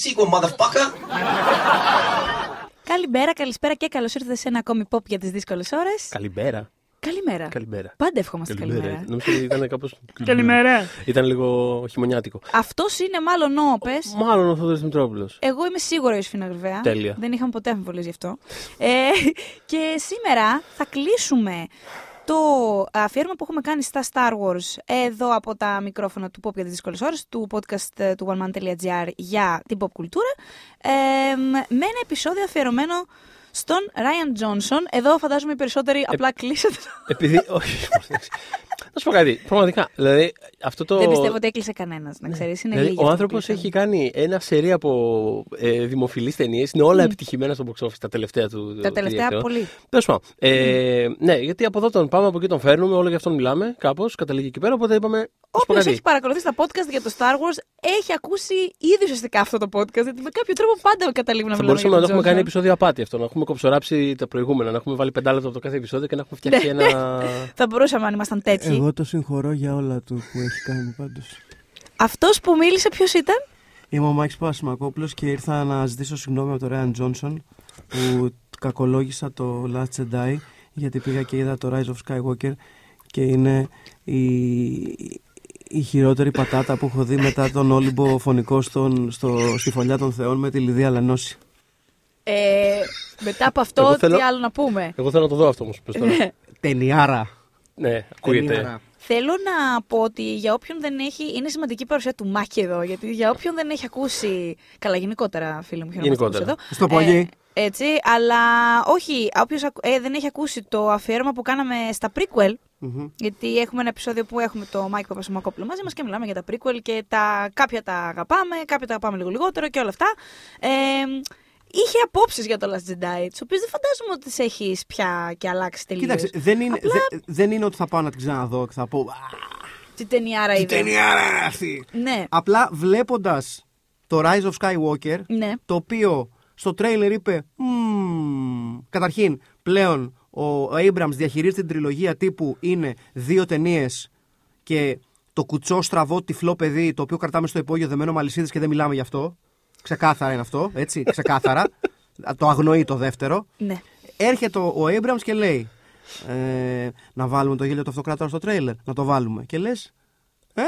that sequel, motherfucker. Καλημέρα, καλησπέρα και καλώς ήρθατε σε ένα ακόμη pop για τις δύσκολες ώρες. Καλημέρα. Καλημέρα. Καλημέρα. Πάντα ευχόμαστε καλημέρα. Νομίζω ότι ήταν κάπω. Καλημέρα. Ήταν λίγο χειμωνιάτικο. Αυτός είναι μάλλον ο Όπε. Μάλλον ο Θόδωρος Δημητρόπουλος. Εγώ είμαι σίγουρα η Σφίνα Γρυβαία. Τέλεια. Δεν είχαμε ποτέ αμφιβολίες γι' αυτό. ε, και σήμερα θα κλείσουμε το αφιέρωμα που έχουμε κάνει στα Star Wars εδώ από τα μικρόφωνα του Pop για τις δύσκολες ώρες του podcast ε, του oneman.gr για την pop κουλτούρα ε, με ένα επεισόδιο αφιερωμένο στον Ryan Johnson. Εδώ φαντάζομαι οι περισσότεροι απλά κλείσατε. Επειδή. Όχι. Να σου πω κάτι. Πραγματικά. Δηλαδή, αυτό το... Δεν πιστεύω ότι έκλεισε κανένας, να ξέρεις. Είναι Δηλαδή, λίγοι ο αυτοί άνθρωπος που κλείσανε. έχει κάνει ένα σερί από ε, δημοφιλείς ταινίες. Είναι όλα επιτυχημένα στο box office τα τελευταία του. Τα τελευταία του πολύ. Τέλος πάντων. Ε, ναι, γιατί από εδώ τον πάμε, από εκεί τον φέρνουμε, όλο για αυτόν μιλάμε κάπως. Καταλήγει εκεί πέρα. Οπότε είπαμε. ας πω Όποιος κάτι. έχει παρακολουθήσει τα podcast για το Star Wars έχει ακούσει ήδη ουσιαστικά αυτό το podcast. Γιατί με κάποιο τρόπο πάντα καταλήγουν να Θα μιλάμε μπορούσαμε για να το τον έχουμε κάνει Johnson. επεισόδιο απάτη αυτό. Να έχουμε κοψοράψει τα προηγούμενα. Να έχουμε βάλει πεντάλεπτο από το κάθε επεισόδιο και να έχουμε φτιάξει Ναι, ένα. Θα μπορούσαμε αν ήμασταν τέτοιοι. Εγώ το συγχωρώ για όλα του που έχει κάνει πάντως. Αυτός που μίλησε ποιος ήταν; Είμαι ο Μάκης Πασμακόπουλος και ήρθα να ζητήσω συγγνώμη από τον Ryan Johnson που κακολόγησα το Last Jedi γιατί πήγα και είδα το Rise of Skywalker και είναι η, η χειρότερη πατάτα που έχω δει μετά τον Όλυμπο φωνικό στον, στο, στη φωλιά των θεών με τη Λιδία Λανώση. Ε, μετά από αυτό, Εγώ τι θέλω- άλλο να πούμε; Εγώ θέλω να το δω αυτό όμως. Ταινιάρα. ναι, ακούγεται. Ταινιάρα. Θέλω να πω ότι για όποιον δεν έχει. Είναι σημαντική η παρουσία του Μάκη εδώ. Γιατί για όποιον δεν έχει ακούσει. Καλά, γενικότερα, φίλε μου, χαιρόμαστε που είσαι Γενικότερα. εδώ. Στο πόγι. Ε, έτσι, αλλά όχι. Όποιος δεν έχει ακούσει το αφιέρωμα που κάναμε στα prequel. Μμμ. Γιατί έχουμε ένα επεισόδιο που έχουμε το Μάικ Παπασημακόπουλο μαζί μας και μιλάμε για τα prequel και τα, κάποια τα αγαπάμε, κάποια τα αγαπάμε λίγο λιγότερο και όλα αυτά. Ε, είχε απόψεις για το Last Jedi, τις οποίες δεν φαντάζομαι ότι τις έχεις πια και αλλάξει τελείως. Κοίταξε, δεν είναι, Απλά- δε- δεν είναι ότι θα πάω να την ξαναδώ και θα πω «Α, Τι ταινιάρα Τι είδε. ταινιάρα είναι αυτή. Ναι, Απλά βλέποντας το Rise of Skywalker, ναι. το οποίο στο τρέιλερ είπε. «Μμμ». Καταρχήν, πλέον ο Abrams διαχειρίζεται την τριλογία τύπου είναι δύο ταινίες και το κουτσό στραβό τυφλό παιδί το οποίο κρατάμε στο υπόγειο δεμένο μαλισίδε και δεν μιλάμε γι' αυτό. Ξεκάθαρα είναι αυτό, έτσι, ξεκάθαρα. το αγνοεί το δεύτερο. ναι. Έρχεται ο, ο Abrams και λέει ε, να βάλουμε το γέλιο του αυτοκράτορα στο τρέιλερ. Να το βάλουμε. Και λες, ε,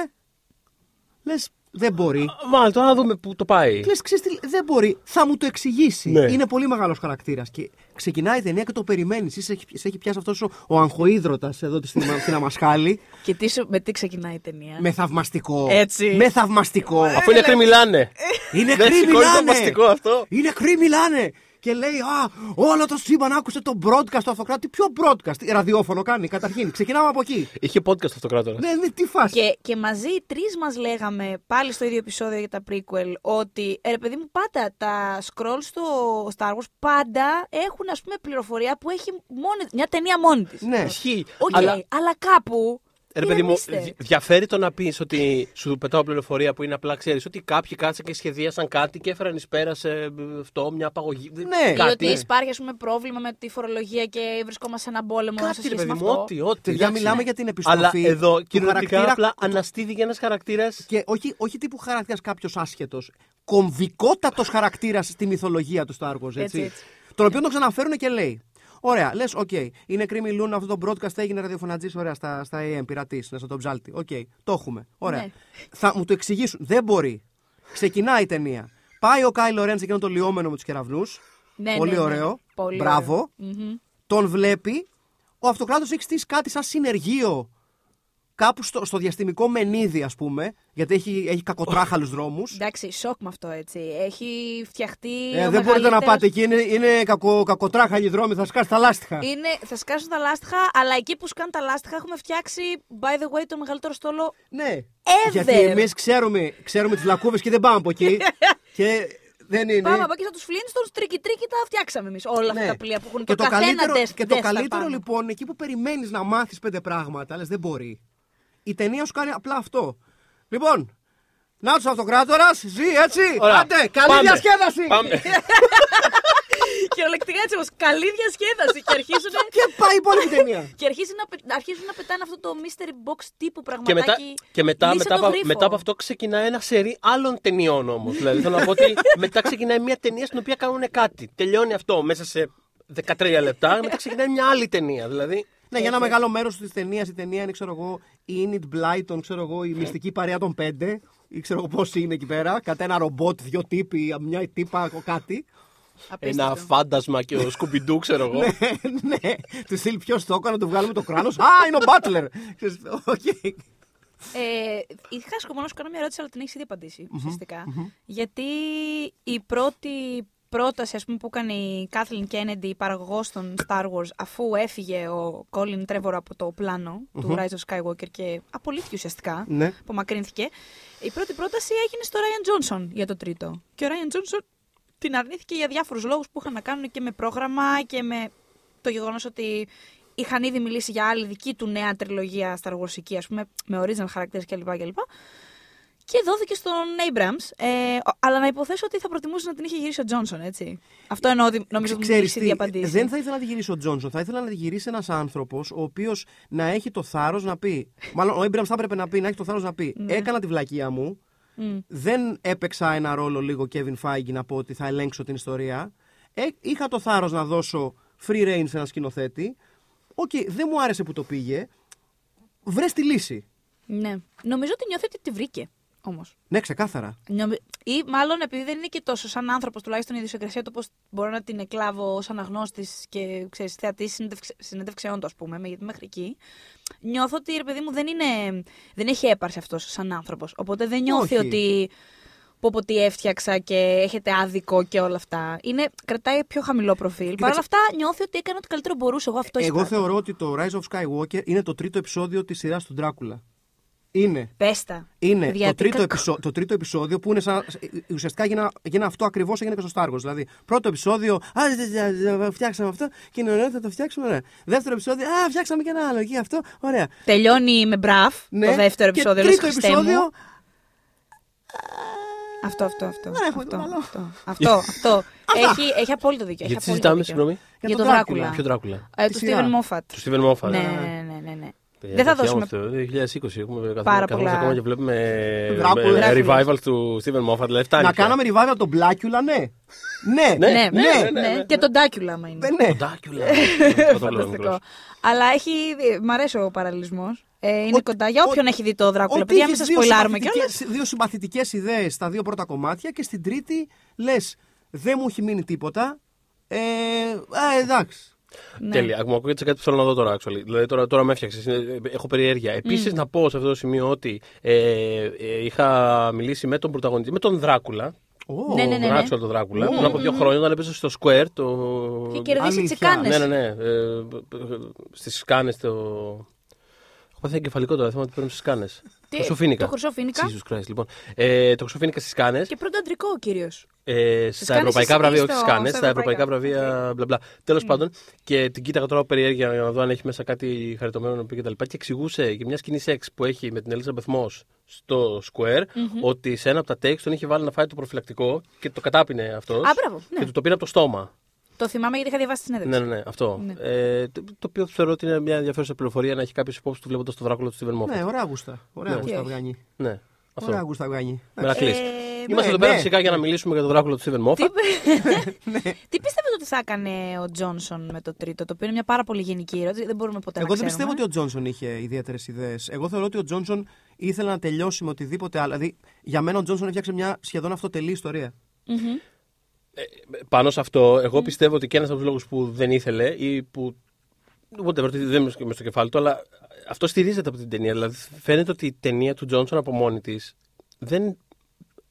λες, δεν μπορεί. Μάλλον τώρα να δούμε πού το πάει. Λες, ξέρεις τι, δεν μπορεί. Θα μου το εξηγήσει. Ναι. Είναι πολύ μεγάλος χαρακτήρας. Και ξεκινάει η ταινία και το περιμένεις. Είσαι, σε έχει πιάσει αυτός ο, ο αγχοίδρωτας εδώ στην, στην Αμασχάλη. Και τι σου, με τι ξεκινάει η ταινία; με θαυμαστικό. Έτσι. Με θαυμαστικό. Αφού είναι κρύ μιλάνε. Είναι Δεν κρύ σηκώνει μιλάνε. θαυμαστικό αυτό. Είναι κρύ μιλάνε. Και λέει, Α, όλο το σύμπαν άκουσε το broadcast του αυτοκράτη. Ποιο broadcast, ραδιόφωνο κάνει καταρχήν. Ξεκινάμε από εκεί. Είχε podcast αυτοκράτορα. Ναι, ναι, τι φάση. Και, και μαζί οι τρεις μας λέγαμε πάλι στο ίδιο επεισόδιο για τα prequel ότι ε, ρε παιδί μου, πάντα τα scroll στο Star Wars πάντα έχουν ας πούμε πληροφορία που έχει μόνη, μια ταινία μόνη της. Ναι. Ισχύει. Οκ, Αλλά αλλά... κάπου. Ρε παιδί μου, ηρεμήστε. δι- διαφέρει το να πεις ότι σου πετάω πληροφορία που είναι απλά ξέρεις ότι κάποιοι κάτσαν και σχεδίασαν κάτι και έφεραν εις πέρα σε ε, αυτό, μια απαγωγή. Ναι. Ή κάτι. ότι υπάρχει ας πούμε, πρόβλημα με τη φορολογία και βρισκόμαστε σε έναν πόλεμο σε Κάτι ρε σχέση με παιδί μου, αυτό. ό,τι, ό,τι. Παιδιά, εντάξει. μιλάμε για την επιστροφή. Αλλά εδώ του κυριολεκτικά χαρακτήρα- απλά αναστήθηκε ένας χαρακτήρας. Και όχι, όχι τύπου χαρακτήρας κάποιος άσχετος. Κομβικότατος χαρακτήρας στη μυθολογία του Star Wars, έτσι. Έτσι, έτσι. Τον οποίο τον ξαναφέρουν και λέει. Ωραία, λες, οκ. Είναι Creamy Loon, αυτό το broadcast έγινε ραδιοφωνατζής, ωραία, στα, στα AM, πειρατής, στο τον ψάλτη. Οκ, το έχουμε. Ωραία. Ναι. Θα μου το εξηγήσουν. Δεν μπορεί. Ξεκινάει η ταινία. Πάει ο Κάιλο Ρεν σε εκείνο το λιόμενο με τους κεραυνούς. Ναι, Πολύ ναι, ναι. ωραίο. Πολύ Μπράβο. ωραίο. Μμμ. Τον βλέπει. Ο αυτοκράτος έχει στήσει κάτι σαν συνεργείο κάπου στο, στο διαστημικό μενίδι, ας πούμε. Γιατί έχει, έχει κακοτράχαλους δρόμους. Εντάξει, σοκ με αυτό έτσι. Έχει φτιαχτεί. Ε, ο δεν μπορείτε να μεγαλύτερος- πάτε εκεί, είναι, είναι κακο, κακοτράχαλοι δρόμοι, θα σκάσει τα λάστιχα. Είναι, θα σκάσουν τα λάστιχα, αλλά εκεί που σκάνε τα λάστιχα έχουμε φτιάξει, by the way, το μεγαλύτερο στόλο. Ναι. Ever. Γιατί εμείς ξέρουμε, ξέρουμε τις λακκούβες και δεν πάμε από εκεί. και δεν είναι. Πάμε από εκεί στα τους Flintstones, τρίκι τρίκι τα φτιάξαμε εμείς. Όλα Ναι. αυτά τα πλοία που έχουν και το, το καθένας καλύτερο, death, και το death Star καλύτερο πάνω. λοιπόν, εκεί που περιμένεις να μάθεις πέντε πράγματα, λες δεν μπορεί. Η ταινία σου κάνει απλά αυτό. Λοιπόν, να τους αυτοκράτορας, ζει έτσι. Ωραία. Άντε, καλή Πάμε. διασκέδαση. Πάμε. Κυριολεκτικά έτσι όμως. Καλή διασκέδαση. Και αρχίζουν. Και πάει η υπόλοιπη ταινία. Και αρχίζουν να, πε- αρχίζουν να πετάνε αυτό το mystery box τύπου Και πραγματάκι. μετά, και μετά, λύσε μετά, το από- γρίφο. μετά από αυτό ξεκινάει ένα σερί άλλων ταινιών όμως. δηλαδή θέλω να πω ότι μετά ξεκινάει μια ταινία στην οποία κάνουν κάτι. Τελειώνει αυτό μέσα σε 13 λεπτά, μετά ξεκινάει μια άλλη ταινία. Δηλαδή. Ναι, για ένα μεγάλο μέρος της ταινίας η ταινία είναι, ξέρω εγώ, η Enid Blyton, ξέρω εγώ, η μυστική παρέα των πέντε. Ή ξέρω εγώ πώς είναι εκεί πέρα. Κατά ένα ρομπότ, δύο τύποι, μια τύπα, κάτι. Απίστευτο. Ένα φάντασμα και ο Σκουμπιντού, ξέρω εγώ. ναι, του στείλει ποιο το έκανε να του βγάλουμε το κράνος. Α, είναι ο Μπάτλερ. Ξέρεις, οκ. Ε, είχα σκοπό να σου κάνω μια ερώτηση, αλλά την έχεις ήδη απαντήσει, ουσιαστικά. Γιατί η πρώτη πρόταση ας πούμε, που έκανε η Κάθλιν Κέννεντι, παραγωγός των Star Wars, αφού έφυγε ο Colin Trevorrow από το πλάνο του Rise of Skywalker και απολύθηκε ουσιαστικά, Ναι. απομακρύνθηκε, η πρώτη πρόταση έγινε στο Rian Johnson για το τρίτο. Και ο Rian Johnson την αρνήθηκε για διάφορους λόγους που είχαν να κάνουν και με πρόγραμμα και με το γεγονός ότι είχαν ήδη μιλήσει για άλλη δική του νέα τριλογία Star Wars, ας πούμε, με original χαρακτήρες κλπ. κλπ. Και δόθηκε στον Abrams. Ε, ο- αλλά να υποθέσω ότι θα προτιμούσε να την είχε γυρίσει ο Τζόνσον, έτσι. Αυτό εννοώ ότι νομίζω ότι μου Ξέρεις έχει ήδη τι, απαντήσει. δεν θα ήθελα να τη γυρίσει ο Τζόνσον. Θα ήθελα να τη γυρίσει ένας άνθρωπος ο οποίος να έχει το θάρρος να πει. Μάλλον ο Έμπραμ θα έπρεπε να πει, να έχει το θάρρος να πει. Έκανα τη βλακεία μου. Μμ. Δεν έπαιξα ένα ρόλο λίγο Kevin Feige να πω ότι θα ελέγξω την ιστορία. Ε, είχα το θάρρος να δώσω free rein σε ένα σκηνοθέτη. Οκ, δεν μου άρεσε πού το πήγε. Βρες τη λύση. Ναι. Νομίζω ότι νιώθει ότι τη βρήκε όμως. Ναι, ξεκάθαρα. Ή μάλλον επειδή δεν είναι και τόσο σαν άνθρωπος, τουλάχιστον η ιδιοσυγκρασία του, πώς μπορώ να την εκλάβω ως αναγνώστης και ξέρεις, θεατής συνέντευξεών του, ας πούμε, με- γιατί μέχρι εκεί. Νιώθω ότι ρε παιδί μου δεν, είναι, δεν έχει έπαρση αυτός σαν άνθρωπος. Οπότε δεν νιώθει Όχι. ότι. Πω πω τι έφτιαξα και έχετε άδικο και όλα αυτά. Είναι, κρατάει πιο χαμηλό προφίλ. Παρ' όλα αυτά νιώθει ότι έκανε ό,τι καλύτερο μπορούσε. Εγώ αυτό Εγώ εισπράττω. θεωρώ ότι το Rise of Skywalker είναι το τρίτο επεισόδιο της σειράς του Ντράκουλα. Είναι. Πέστα. Είναι Παιδιά, το τι τρίτο, κακό. επεισό- το τρίτο επεισόδιο που είναι σαν. Ουσιαστικά γίνα, γίνα αυτό ακριβώς έγινε και στο Star Wars. Δηλαδή, πρώτο επεισόδιο, Α, δε- δε- δε- φτιάξαμε αυτό και είναι ωραίο, θα το φτιάξουμε. Ωραία. Δεύτερο επεισόδιο, Α, φτιάξαμε και ένα άλλο εκεί αυτό. Ωραία. Τελειώνει με μπραφ Ναι. το δεύτερο Και επεισόδιο. λες, Τρίτο Χριστέ μου. επεισόδιο. Αυτό, αυτό, αυτό. Δεν έχουμε αυτό, το καλό. αυτό, αυτό, αυτό. έχει, έχει απόλυτο δίκιο. έχει Γιατί απόλυτο συζητάμε, δίκιο. συγγνώμη. Για, Για τον τον Δράκουλα. Δράκουλα. Ποιο Δράκουλα; Ε, Τη του σειρά. Στίβεν Μόφατ. Του Στίβεν Μόφα. Ναι, ναι, ναι, ναι, ναι. Παιδιά, Δεν θα το δώσουμε. Το 2020 έχουμε καθόμαστε Πάρα καθόμαστε πολλά. ακόμα και βλέπουμε Δράκουλα. με Δράκουλα. revival του Steven Moffat. Δηλαδή φτάνει Να πια. κάναμε revival από τον Blackula, ναι. Ναι, Ναι, Ναι, ναι, ναι, ναι, ναι. ναι. Και τον Ντάκιουλα, άμα είναι. ναι. Το Ντάκουλα. Αυτό το λέω Φανταστικό. μικρός. Αλλά έχει. Μ' αρέσει ο παραλληλισμός. Ε, είναι Ότι- κοντά. Για όποιον ότι- έχει δει το Δράκουλα. Ότι Παιδιά, μην έχεις σας δύο σποιλάρουμε συμπαθητικές- κιόλας. Δύο συμπαθητικές ιδέες στα δύο πρώτα κομμάτια και στην τρίτη λες, δεν μου έχει μείνει τίποτα. Ε, α, εντάξει. Ναι. Τέλεια. Μου ακούγεται κάτι που θέλω να δω τώρα. Actually. Δηλαδή τώρα, τώρα με έφτιαξες. Έχω περιέργεια. Επίσης να πω σε αυτό το σημείο ότι ε, ε, είχα μιλήσει με τον πρωταγωνιστή, με τον Δράκουλα. Ω, Ναι, ναι, ναι. Τον άξιο τον Δράκουλα. Πριν από δύο χρόνια όταν έπαιζε στο Square. Το... Και κερδίσει Αλήθεια. τσικάνες. Ναι, ναι, ναι. Ε, Στις σκάνε το. Έχω πάθει εγκεφαλικό τώρα, θέμα ότι παίρνουν στις σκάνες. Τι, Το Χρυσοφίνικα. το Χρυσοφίνικα. Jesus Christ, λοιπόν. Ε, το Χρυσοφίνικα στις σκάνες. Και πρώτο αντρικό ο κύριος. Ε, Στις στα Cannes ευρωπαϊκά ή βραβεία, στο- όχι στις Κάνε, στα στα ευρωπαϊκά ευρωπαϊκά. βραβεία, μπλα μπλα. Τέλος πάντων, και την κοίταγα τώρα περιέργεια για να δω αν έχει μέσα κάτι χαριτωμένο να πει κτλ. Και, και εξηγούσε για μια σκηνή σεξ που έχει με την Elizabeth Moss στο Square ότι σε ένα από τα takes τον είχε βάλει να φάει το προφυλακτικό και το κατάπινε αυτός. Α, μπράβο. Και Ναι. του το πήρε από το στόμα. Το θυμάμαι γιατί είχα διαβάσει τη Ναι, συνέντευξη. ναι, ναι, αυτό. Ναι. Ε, το, το οποίο θεωρώ ότι είναι μια ενδιαφέρουσα πληροφορία να έχει κάποιος υπόψη του βλέποντας το δράκουλο του Steven Moffat. Ναι, ωραία γούστα. Ωραία Ναι. γούστα Τι όχι. βγάνει. Ναι, αυτό. Ωραία γούστα βγάνει. Μερακλής. Ε, Είμαστε ναι, εδώ πέρα ναι. φυσικά για να μιλήσουμε για το δράκουλο του Steven Τι, Moffat. τι πιστεύετε ότι θα έκανε ο Τζόνσον με το τρίτο, το οποίο είναι μια πάρα πολύ γενική ερώτηση. Δεν μπορούμε ποτέ Εγώ να δεν ξέρουμε. πιστεύω ότι ο Τζόνσον είχε ιδιαίτερες ιδέες. Εγώ θεωρώ ότι ο Τζόνσον ήθελε να τελειώσει με οτιδήποτε άλλο. Δηλαδή, για μένα ο Τζόνσον έφτιαξε μια σχεδόν αυτοτελή ιστορία. Μμμ. Πάνω σε αυτό, εγώ πιστεύω ότι και ένας από τους λόγους που δεν ήθελε ή που. Whatever, ότι δεν είναι μες στο κεφάλι του, αλλά αυτό στηρίζεται από την ταινία. Δηλαδή, φαίνεται ότι η ταινία του Τζόνσον από μόνη της δεν,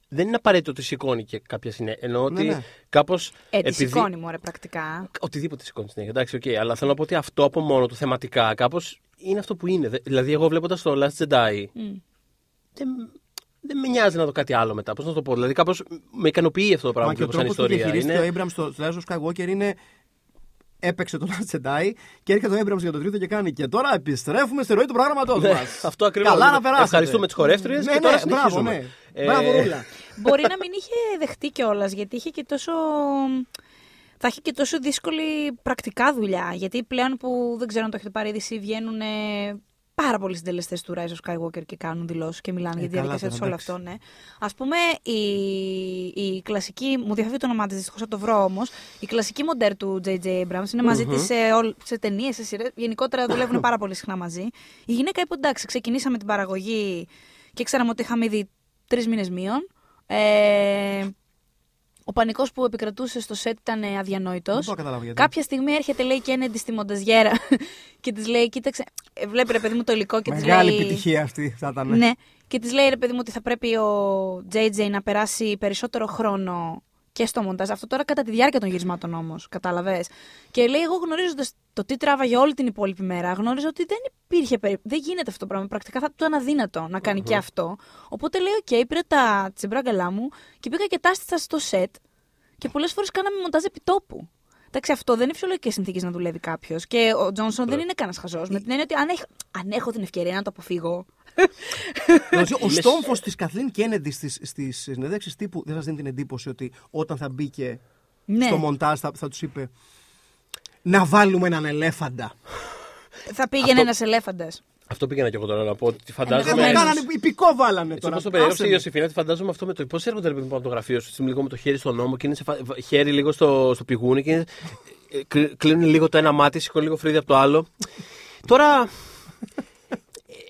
δεν είναι απαραίτητο ότι σηκώνει και κάποια συνέχεια. Ενώ ότι ναι. κάπως. Ε, τη σηκώνει μου, ρε, πρακτικά. Οτιδήποτε σηκώνει συνέχεια. Εντάξει, οκ. Αλλά θέλω να πω ότι αυτό από μόνο του θεματικά κάπως είναι αυτό που είναι. Δε- Δηλαδή, εγώ βλέποντας το Last Jedi. Μμ. Δεν, δεν με νοιάζει να δω κάτι άλλο μετά. Πώς να το πω. Δηλαδή, κάπως με ικανοποιεί αυτό το πράγμα Μα που και ο βλέπω σαν τρόπος που ιστορία. διαχειρίστηκε Είναι... ο Abrams στο στο Rise of Skywalker είναι. Έπαιξε τον Last Jedi και έρχεται ο Abrams για τον τρίτο και κάνει. Και τώρα επιστρέφουμε στη ροή του προγράμματός Ναι, μας. αυτό ακριβώς. Καλά να περάσετε. Ευχαριστούμε τις χορεύτριες ναι, και τώρα ναι, μπράβο, συνεχίζουμε. ναι. Ε, Μπράβο, Ρούλα. Μπορεί να μην είχε δεχτεί κιόλας, γιατί είχε και τόσο. θα έχει και τόσο δύσκολη πρακτικά δουλειά. Γιατί πλέον που δεν ξέρω αν το έχετε πάρει είδηση, βγαίνουν ε, πάρα πολλοί συντελεστές του Rise of Skywalker και κάνουν δηλώσεις και μιλάνε Ε, για τη καλά διαδικασία τους τώρα, όλο εντάξει. αυτό, ναι. Α πούμε, η, η κλασική. Μου διαφεύγει το όνομά της, δυστυχώς θα το βρω όμως. Η κλασική μοντέρ του J.J. Abrams είναι μαζί Μμμ. της σε, όλ- σε ταινίες, σε σειρές. Γενικότερα δουλεύουν πάρα πολύ συχνά μαζί. Η γυναίκα είπε: Εντάξει, ξεκινήσαμε την παραγωγή και ξέραμε ότι είχαμε ήδη τρεις μήνες μείον. Ε, ο πανικός που επικρατούσε στο σετ ήταν αδιανόητος. Δεν μπορώ να καταλάβω γιατί. Κάποια στιγμή έρχεται, λέει, και Kennedy στη μονταζιέρα και της λέει: Κοίταξε, ε, βλέπει ρε παιδί μου το υλικό και της Μεγάλη λέει. επιτυχία αυτή θα ήταν. Ναι. Και της λέει ρε παιδί μου ότι θα πρέπει ο JJ να περάσει περισσότερο χρόνο και στο μοντάζ. Αυτό τώρα κατά τη διάρκεια των γυρισμάτων όμως. Κατάλαβες. Και λέει: Εγώ γνωρίζοντας το τι τράβαγε όλη την υπόλοιπη μέρα, γνώριζα ότι δεν υπήρχε περίπτωση. Δεν γίνεται αυτό το πράγμα. Πρακτικά θα του αδύνατο να κάνει και αυτό. Οπότε λέει: Οκ, πήρα τα τσιμπράγκαλά μου και πήγα και τα 'στησα στο σετ. Και πολλές φορές κάναμε μοντάζ επιτόπου. Εντάξει, αυτό δεν είναι φυσιολογικές συνθήκες να δουλεύει κάποιος. Και ο Τζόνσον δεν είναι κανένας χαζός. Με την έννοια ότι αν, έχ- αν έχω την ευκαιρία να το αποφύγω. Δηλαδή, ο Είμαι στόμφος της Καθλίν Κέννεντι στις συνεντεύξει τύπου δεν σας δίνει την εντύπωση ότι όταν θα μπήκε Ναι, στο μοντάζ θα, θα τους είπε να βάλουμε έναν ελέφαντα. θα πήγαινε Αυτό- ένας ελέφαντας. Αυτό πήγαινα και εγώ τώρα να πω. Ότι Δεν φαντάζομαι. Ενδεχομένως. κάνανε υπηκό βάλανε Έτσι τώρα. όπως το περιέγραψε Άσε η με. Ιωσήφινα, τη φαντάζομαι αυτό με το. Πώς έρχονται ρε παιδί μου από το γραφείο σου, έτσι, λίγο με το χέρι στον νόμο και είναι σε φα... χέρι λίγο στο, στο πηγούνι και είναι... ε, κλει- κλείνουν λίγο το ένα μάτι, σηκώνουν λίγο φρύδι από το άλλο. Τώρα.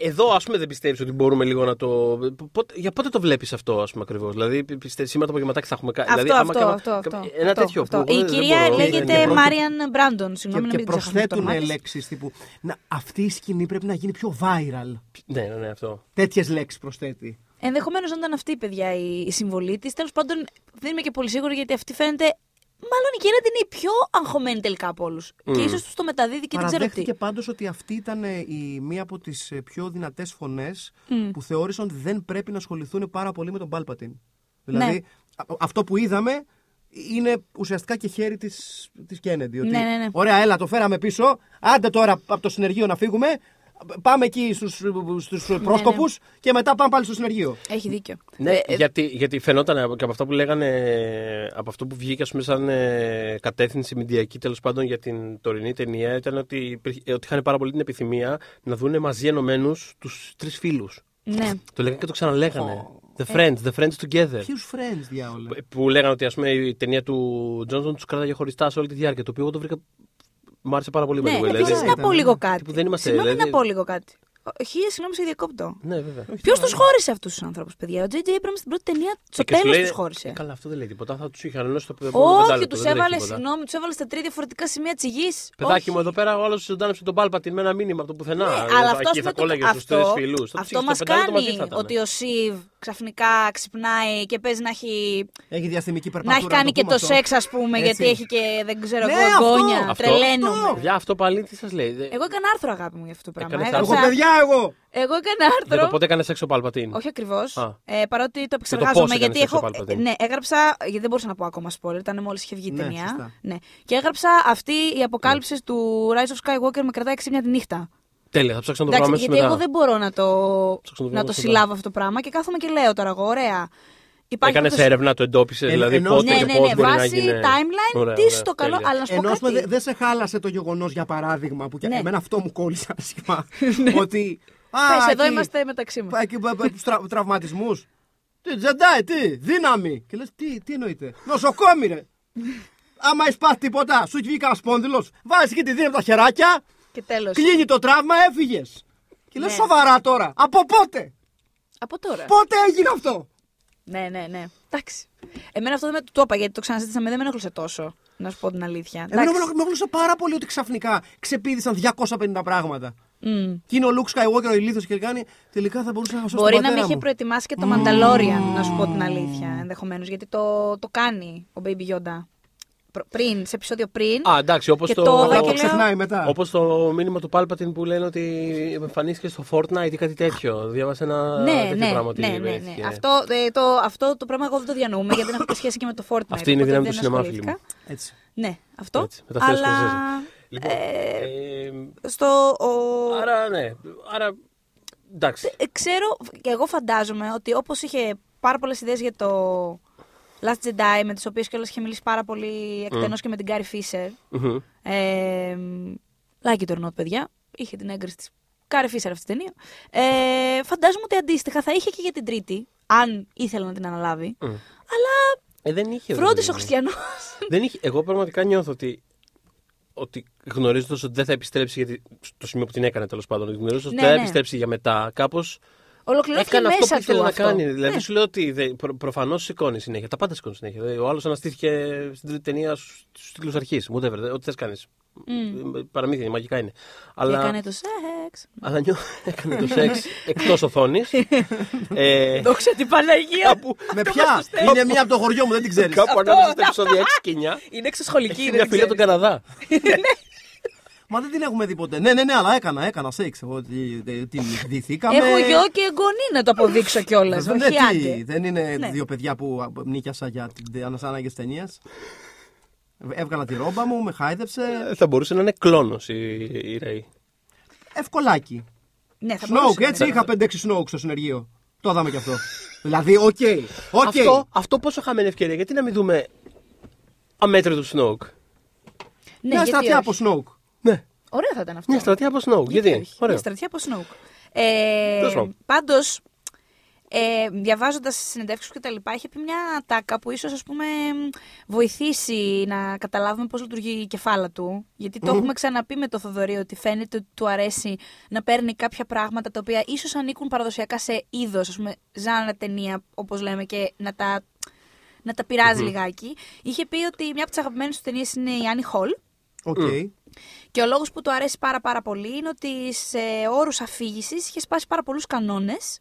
Εδώ, ας πούμε, δεν πιστεύεις ότι μπορούμε λίγο να το. Πότε- για πότε το βλέπεις αυτό, ας πούμε, ακριβώς; Δηλαδή, πιστεύει σήμερα το απογευματάκι θα έχουμε κάτι. Αυτό, δηλαδή, άμα αυτό, κάμα- αυτό, αυτό. Ένα αυτό, τέτοιο αυτό. που. εγώ Η δεν κυρία μπορώ, δεν- λέγεται δεν- Μάριαν Μπράντον. Και, Συγγνώμη, να και μην ξεχάσουμε το προσθέτουν όνομά της. λέξεις τύπου. Να, αυτή η σκηνή πρέπει να γίνει πιο viral. Ναι, ναι, ναι, αυτό. Τέτοιες λέξεις προσθέτει. Ενδεχομένως να ήταν αυτή, παιδιά, η, η συμβολή της. Τέλος πάντων, δεν είμαι και πολύ σίγουρη γιατί αυτή φαίνεται. Μάλλον η Κέννεντι είναι η πιο αγχωμένη τελικά από όλους. Και ίσως τους το μεταδίδει και δεν ξέρω τι. Παραδέχτηκε πάντως ότι αυτή ήταν ε, η, μία από τις ε, πιο δυνατές φωνές που θεώρησαν ότι δεν πρέπει να ασχοληθούν πάρα πολύ με τον Πάλπατιν. Δηλαδή, Ναι. α- αυτό που είδαμε είναι ουσιαστικά και χέρι της, της Kennedy. Ότι, Ναι, ναι, ναι. Ωραία, έλα, το φέραμε πίσω. Άντε τώρα από το συνεργείο να φύγουμε. Πάμε εκεί στους, στους πρόσκοπους και μετά πάμε πάλι στο συνεργείο. Έχει δίκιο. Ναι, Ε, ε, γιατί, γιατί φαινόταν και από αυτά που λέγανε, από αυτό που βγήκε ας πούμε, σαν ε, κατεύθυνση μηντιακή τέλος πάντων για την τωρινή ταινία ήταν ότι, υπήρχε- ότι είχαν πάρα πολύ την επιθυμία να δουν μαζί ενωμένους τους τρεις φίλους. ναι. Το λέγανε και το ξαναλέγανε. The friends, the friends together. Ποιους friends, διάολε; Που λέγανε ότι ας πούμε, η ταινία του Τζόνσον τους κράταγε χωριστά σε όλη τη διάρκεια. Το οποίο εγώ το βρήκα. Μ' άρεσε πάρα πολύ Ναι, by the way, επίσης δηλαδή- να ήταν, πω ναι. λίγο κάτι. Που δεν είμαστε, Συγγνώμη δηλαδή- να πω λίγο κάτι. Ο- Χίλια συγγνώμη σε διακόπτω. Ναι, βέβαια. Ποιος τους χώρισε αυτούς τους άνθρωπου, παιδιά; Ο J.J. Abrams στην πρώτη ταινία στο Ε, και σου τέλος λέει- τους χώρισε. Ε, καλά, αυτό δεν λέει τίποτα. Θα τους είχαν ενώ στο επόμενο Όχι, πεντάλεπτο, τους δεν λέει έβαλε, τίποτα. συγγνώμη, τους έβαλε στα τρία διαφορετικά σημεία της γης. Παιδάκι μου, εδώ πέρα ο άλλος ζωντάνεψε τον Πάλπατιν με ένα μήνυμα από το πουθενά. Ναι, Ε, αλλά αυτό, εκεί ας θα πούμε, το- κόλλαγε στους τρεις αυτό, φίλου. αυτό μας κάνει ότι ο Σιβ ξαφνικά ξυπνάει και παίζει να έχει, Έχει διαστημική να περπατούρα. έχει κάνει το και πούμε το αυτό. σεξ, ας πούμε, Έτσι. γιατί έχει και δεν ξέρω Ναι, εγώ αυτό, εγγόνια. αυτό. Τρελαίνομαι. Για αυτό πάλι τι σας λέει. Εγώ έκανα άρθρο, αγάπη μου, για αυτό το πράγμα. Έκανες Έγραψα- Εγώ, παιδιά, εγώ. Εγώ έκανα Για άρθρο. το πότε έκανες σεξ ο Παλπατίν. Όχι ακριβώς. Α. Ε, παρότι το πώς επεξεργάζομαι. έκανε γιατί σεξ ο έχω. Palpatine. ναι, έγραψα. Γιατί δεν μπορούσα να πω ακόμα spoiler, ήταν μόλις είχε βγει η Ναι, ταινία. σωστά. Ναι. Και έγραψα αυτή η αποκάλυψη του Rise of Skywalker με κρατάει ξύπνια τη νύχτα. Τέλεια, θα ψάξω να το βρω Εντάξει, αμέσω γιατί μετά. εγώ δεν μπορώ να το, Ψάξω να το βρω να το αμέσως συλλάβω αυτό το πράγμα και κάθομαι και λέω τώρα εγώ, ωραία. Υπάρχει Έκανες αυτός- έρευνα, το εντόπισες, Ε, δηλαδή ενώ- πότε Ναι, και ναι, πώς ναι, μπορεί να βάσει γίνει. timeline, Ωραία, τι ωραία, στο καλό. τέλεια. Αλλά να σου πω Ενώ ας πούμε, κάτι. δεν δεν σε χάλασε το γεγονός, για παράδειγμα, που και Ναι. εμένα αυτό μου κόλλησε άσχημα. ότι. Α, Πες, εδώ εκεί- είμαστε μεταξύ μας. Εκεί τους τρα, τραυματισμούς. Τι, τζεντάι, τι, δύναμη. Και λες, τι, τι εννοείται. Νοσοκόμη, ρε. Άμα έχεις πάθει τίποτα, σου έχει βγει κανένας σπόνδυλος, βάζεις και τη δύναμη από τα χεράκια, Και τέλος. κλείνει το τραύμα, έφυγες. Και λες, Ναι. σοβαρά τώρα. Από πότε, Από τώρα. πότε έγινε αυτό; Ναι, ναι, ναι. Εντάξει. Εμένα αυτό δεν με το είπα γιατί το ξαναζήτησαμε, δεν με ενοχλούσε τόσο. Να σου πω την αλήθεια. Εμένα Εντάξει. με ενοχλούσε πάρα πολύ ότι ξαφνικά ξεπίδησαν 250 πράγματα. Μμ. Και είναι ο Luke Skywalker ο ηλίθος και κάνει τελικά θα μπορούσε να σώσει Μπορεί τον να με πατέρα είχε μου. προετοιμάσει και το Mandalorian, να σου πω την αλήθεια, ενδεχομένως. Γιατί το, το κάνει ο Baby Yoda. Προ- Πριν, σε επεισόδιο πριν. Α, εντάξει, όπως Και το. το Απλά είδα το και λέω- ξεχνάει μετά. Όπως το μήνυμα του Πάλπατιν που λένε ότι εμφανίστηκε στο Fortnite ή κάτι τέτοιο. Διάβασα ένα ναι, τέτοιο ναι, πράγμα ότι ναι, ναι, ναι. βρέθηκε. Αυτό, ε, το, αυτό το πράγμα εγώ δεν το διανοούμε γιατί δεν έχω σχέση και με το Fortnite. Αυτή είναι η οπότε δύναμη δεν του σινεμά, ασχολήθηκα. φίλοι μου. Έτσι. Ναι, αυτό. Έτσι, μεταφέρεις αλλά Σκορσέζε. Λοιπόν, ε, ε, στο, ο, άρα, ναι. Άρα, εντάξει. Ε, ξέρω και εγώ φαντάζομαι ότι όπως είχε πάρα πολλές ιδέες για το Last Jedi, με τις οποίες κιόλας είχε μιλήσει πάρα πολύ εκτενώς και με την Κάρι Φίσερ. Μμμ. Ε, like it or not, παιδιά. Είχε την έγκριση της Κάρι Φίσερ αυτή η ταινία. Ε, φαντάζομαι ότι αντίστοιχα θα είχε και για την τρίτη, αν ήθελε να την αναλάβει. Μμ. Αλλά Ε, δεν είχε. φρόντισε ο δηλαδή. Χριστιανός. Δεν είχε. Εγώ πραγματικά νιώθω ότι, ότι γνωρίζοντας ότι δεν θα επιστρέψει, γιατί στο σημείο που την έκανε τέλος πάντων, γνωρίζοντας ότι Ναι, δεν θα ναι. επιστρέψει για μετά, κάπως Ολοκληρώθηκε έκανε αυτό μέσα που ήθελε του να αυτό. κάνει. Δηλαδή Ναι. σου λέω ότι δε, προ, προφανώς σηκώνει συνέχεια. Τα πάντα σηκώνει συνέχεια. Δηλαδή, ο άλλος αναστήθηκε στην τρίτη ταινία στου τίτλους αρχής. Whatever, δε- ό,τι θες κάνεις. Παραμύθια, είναι, μαγικά είναι. Και Αλλά, έκανε το σεξ. αλλά νιώ, έκανε το σεξ εκτός οθόνης. ε, Δόξα την Παναγία. κάπου, Με ποια! Είναι μία από το χωριό μου, δεν την ξέρεις. κάπου ανάμεσα στα επεισόδια 6 και 9 Είναι εξωσχολική. έχει δεν μια φίλη από τον ξέρεις. Καναδά. Μα δεν την έχουμε δει ποτέ. Ναι, ναι, ναι, αλλά έκανα, έκανα σεξ. Εγώ τι- τι- την δηθήκαμε. Έχω γιο και εγγονή να το αποδείξω κιόλας. Δεν, Όχι τι, άντε. δεν είναι Ναι. δύο παιδιά που α, νίκιασα για την ανάγκε ταινία. Έβγαλα τη ρόμπα μου, με χάιδεψε. Ε, Θα μπορούσε να είναι κλόνος η, η Ρέι. Ευκολάκι. Ναι, θα Snoke, μπορούσε να έτσι είναι. είχα 5-6 Snoke στο συνεργείο. Το είδαμε κι αυτό. δηλαδή, οκ. οκ. Αυτό, αυτό πόσο χαμένη ευκαιρία. Γιατί να μην δούμε αμέτρητο Snoke; Ναι, Μια γιατί στρατιά από όχι. Snoke. Ναι, Ωραίο θα ήταν αυτό. μια στρατιά από Snoke. Γιατί, όχι. ωραίο. Μια στρατιά από Snoke. Ε, Τέλος πάντων. Πάντως, ε, διαβάζοντας συνεντεύξεις και τα λοιπά, είχε πει μια τάκα που ίσως πούμε βοηθήσει να καταλάβουμε πώς λειτουργεί η κεφάλα του. Γιατί το έχουμε ξαναπεί με το Θοδωρή ότι φαίνεται ότι του αρέσει να παίρνει κάποια πράγματα τα οποία ίσως ανήκουν παραδοσιακά σε είδος, ας πούμε, ζάνα ταινία, όπως λέμε, και να τα, να τα πειράζει λιγάκι. Είχε πει ότι μια από τις αγαπημένες του ταινίες είναι η Annie Hall. Ok. Και ο λόγος που του αρέσει πάρα πάρα πολύ είναι ότι σε όρους αφήγησης είχες σπάσει πάρα πολλούς κανόνες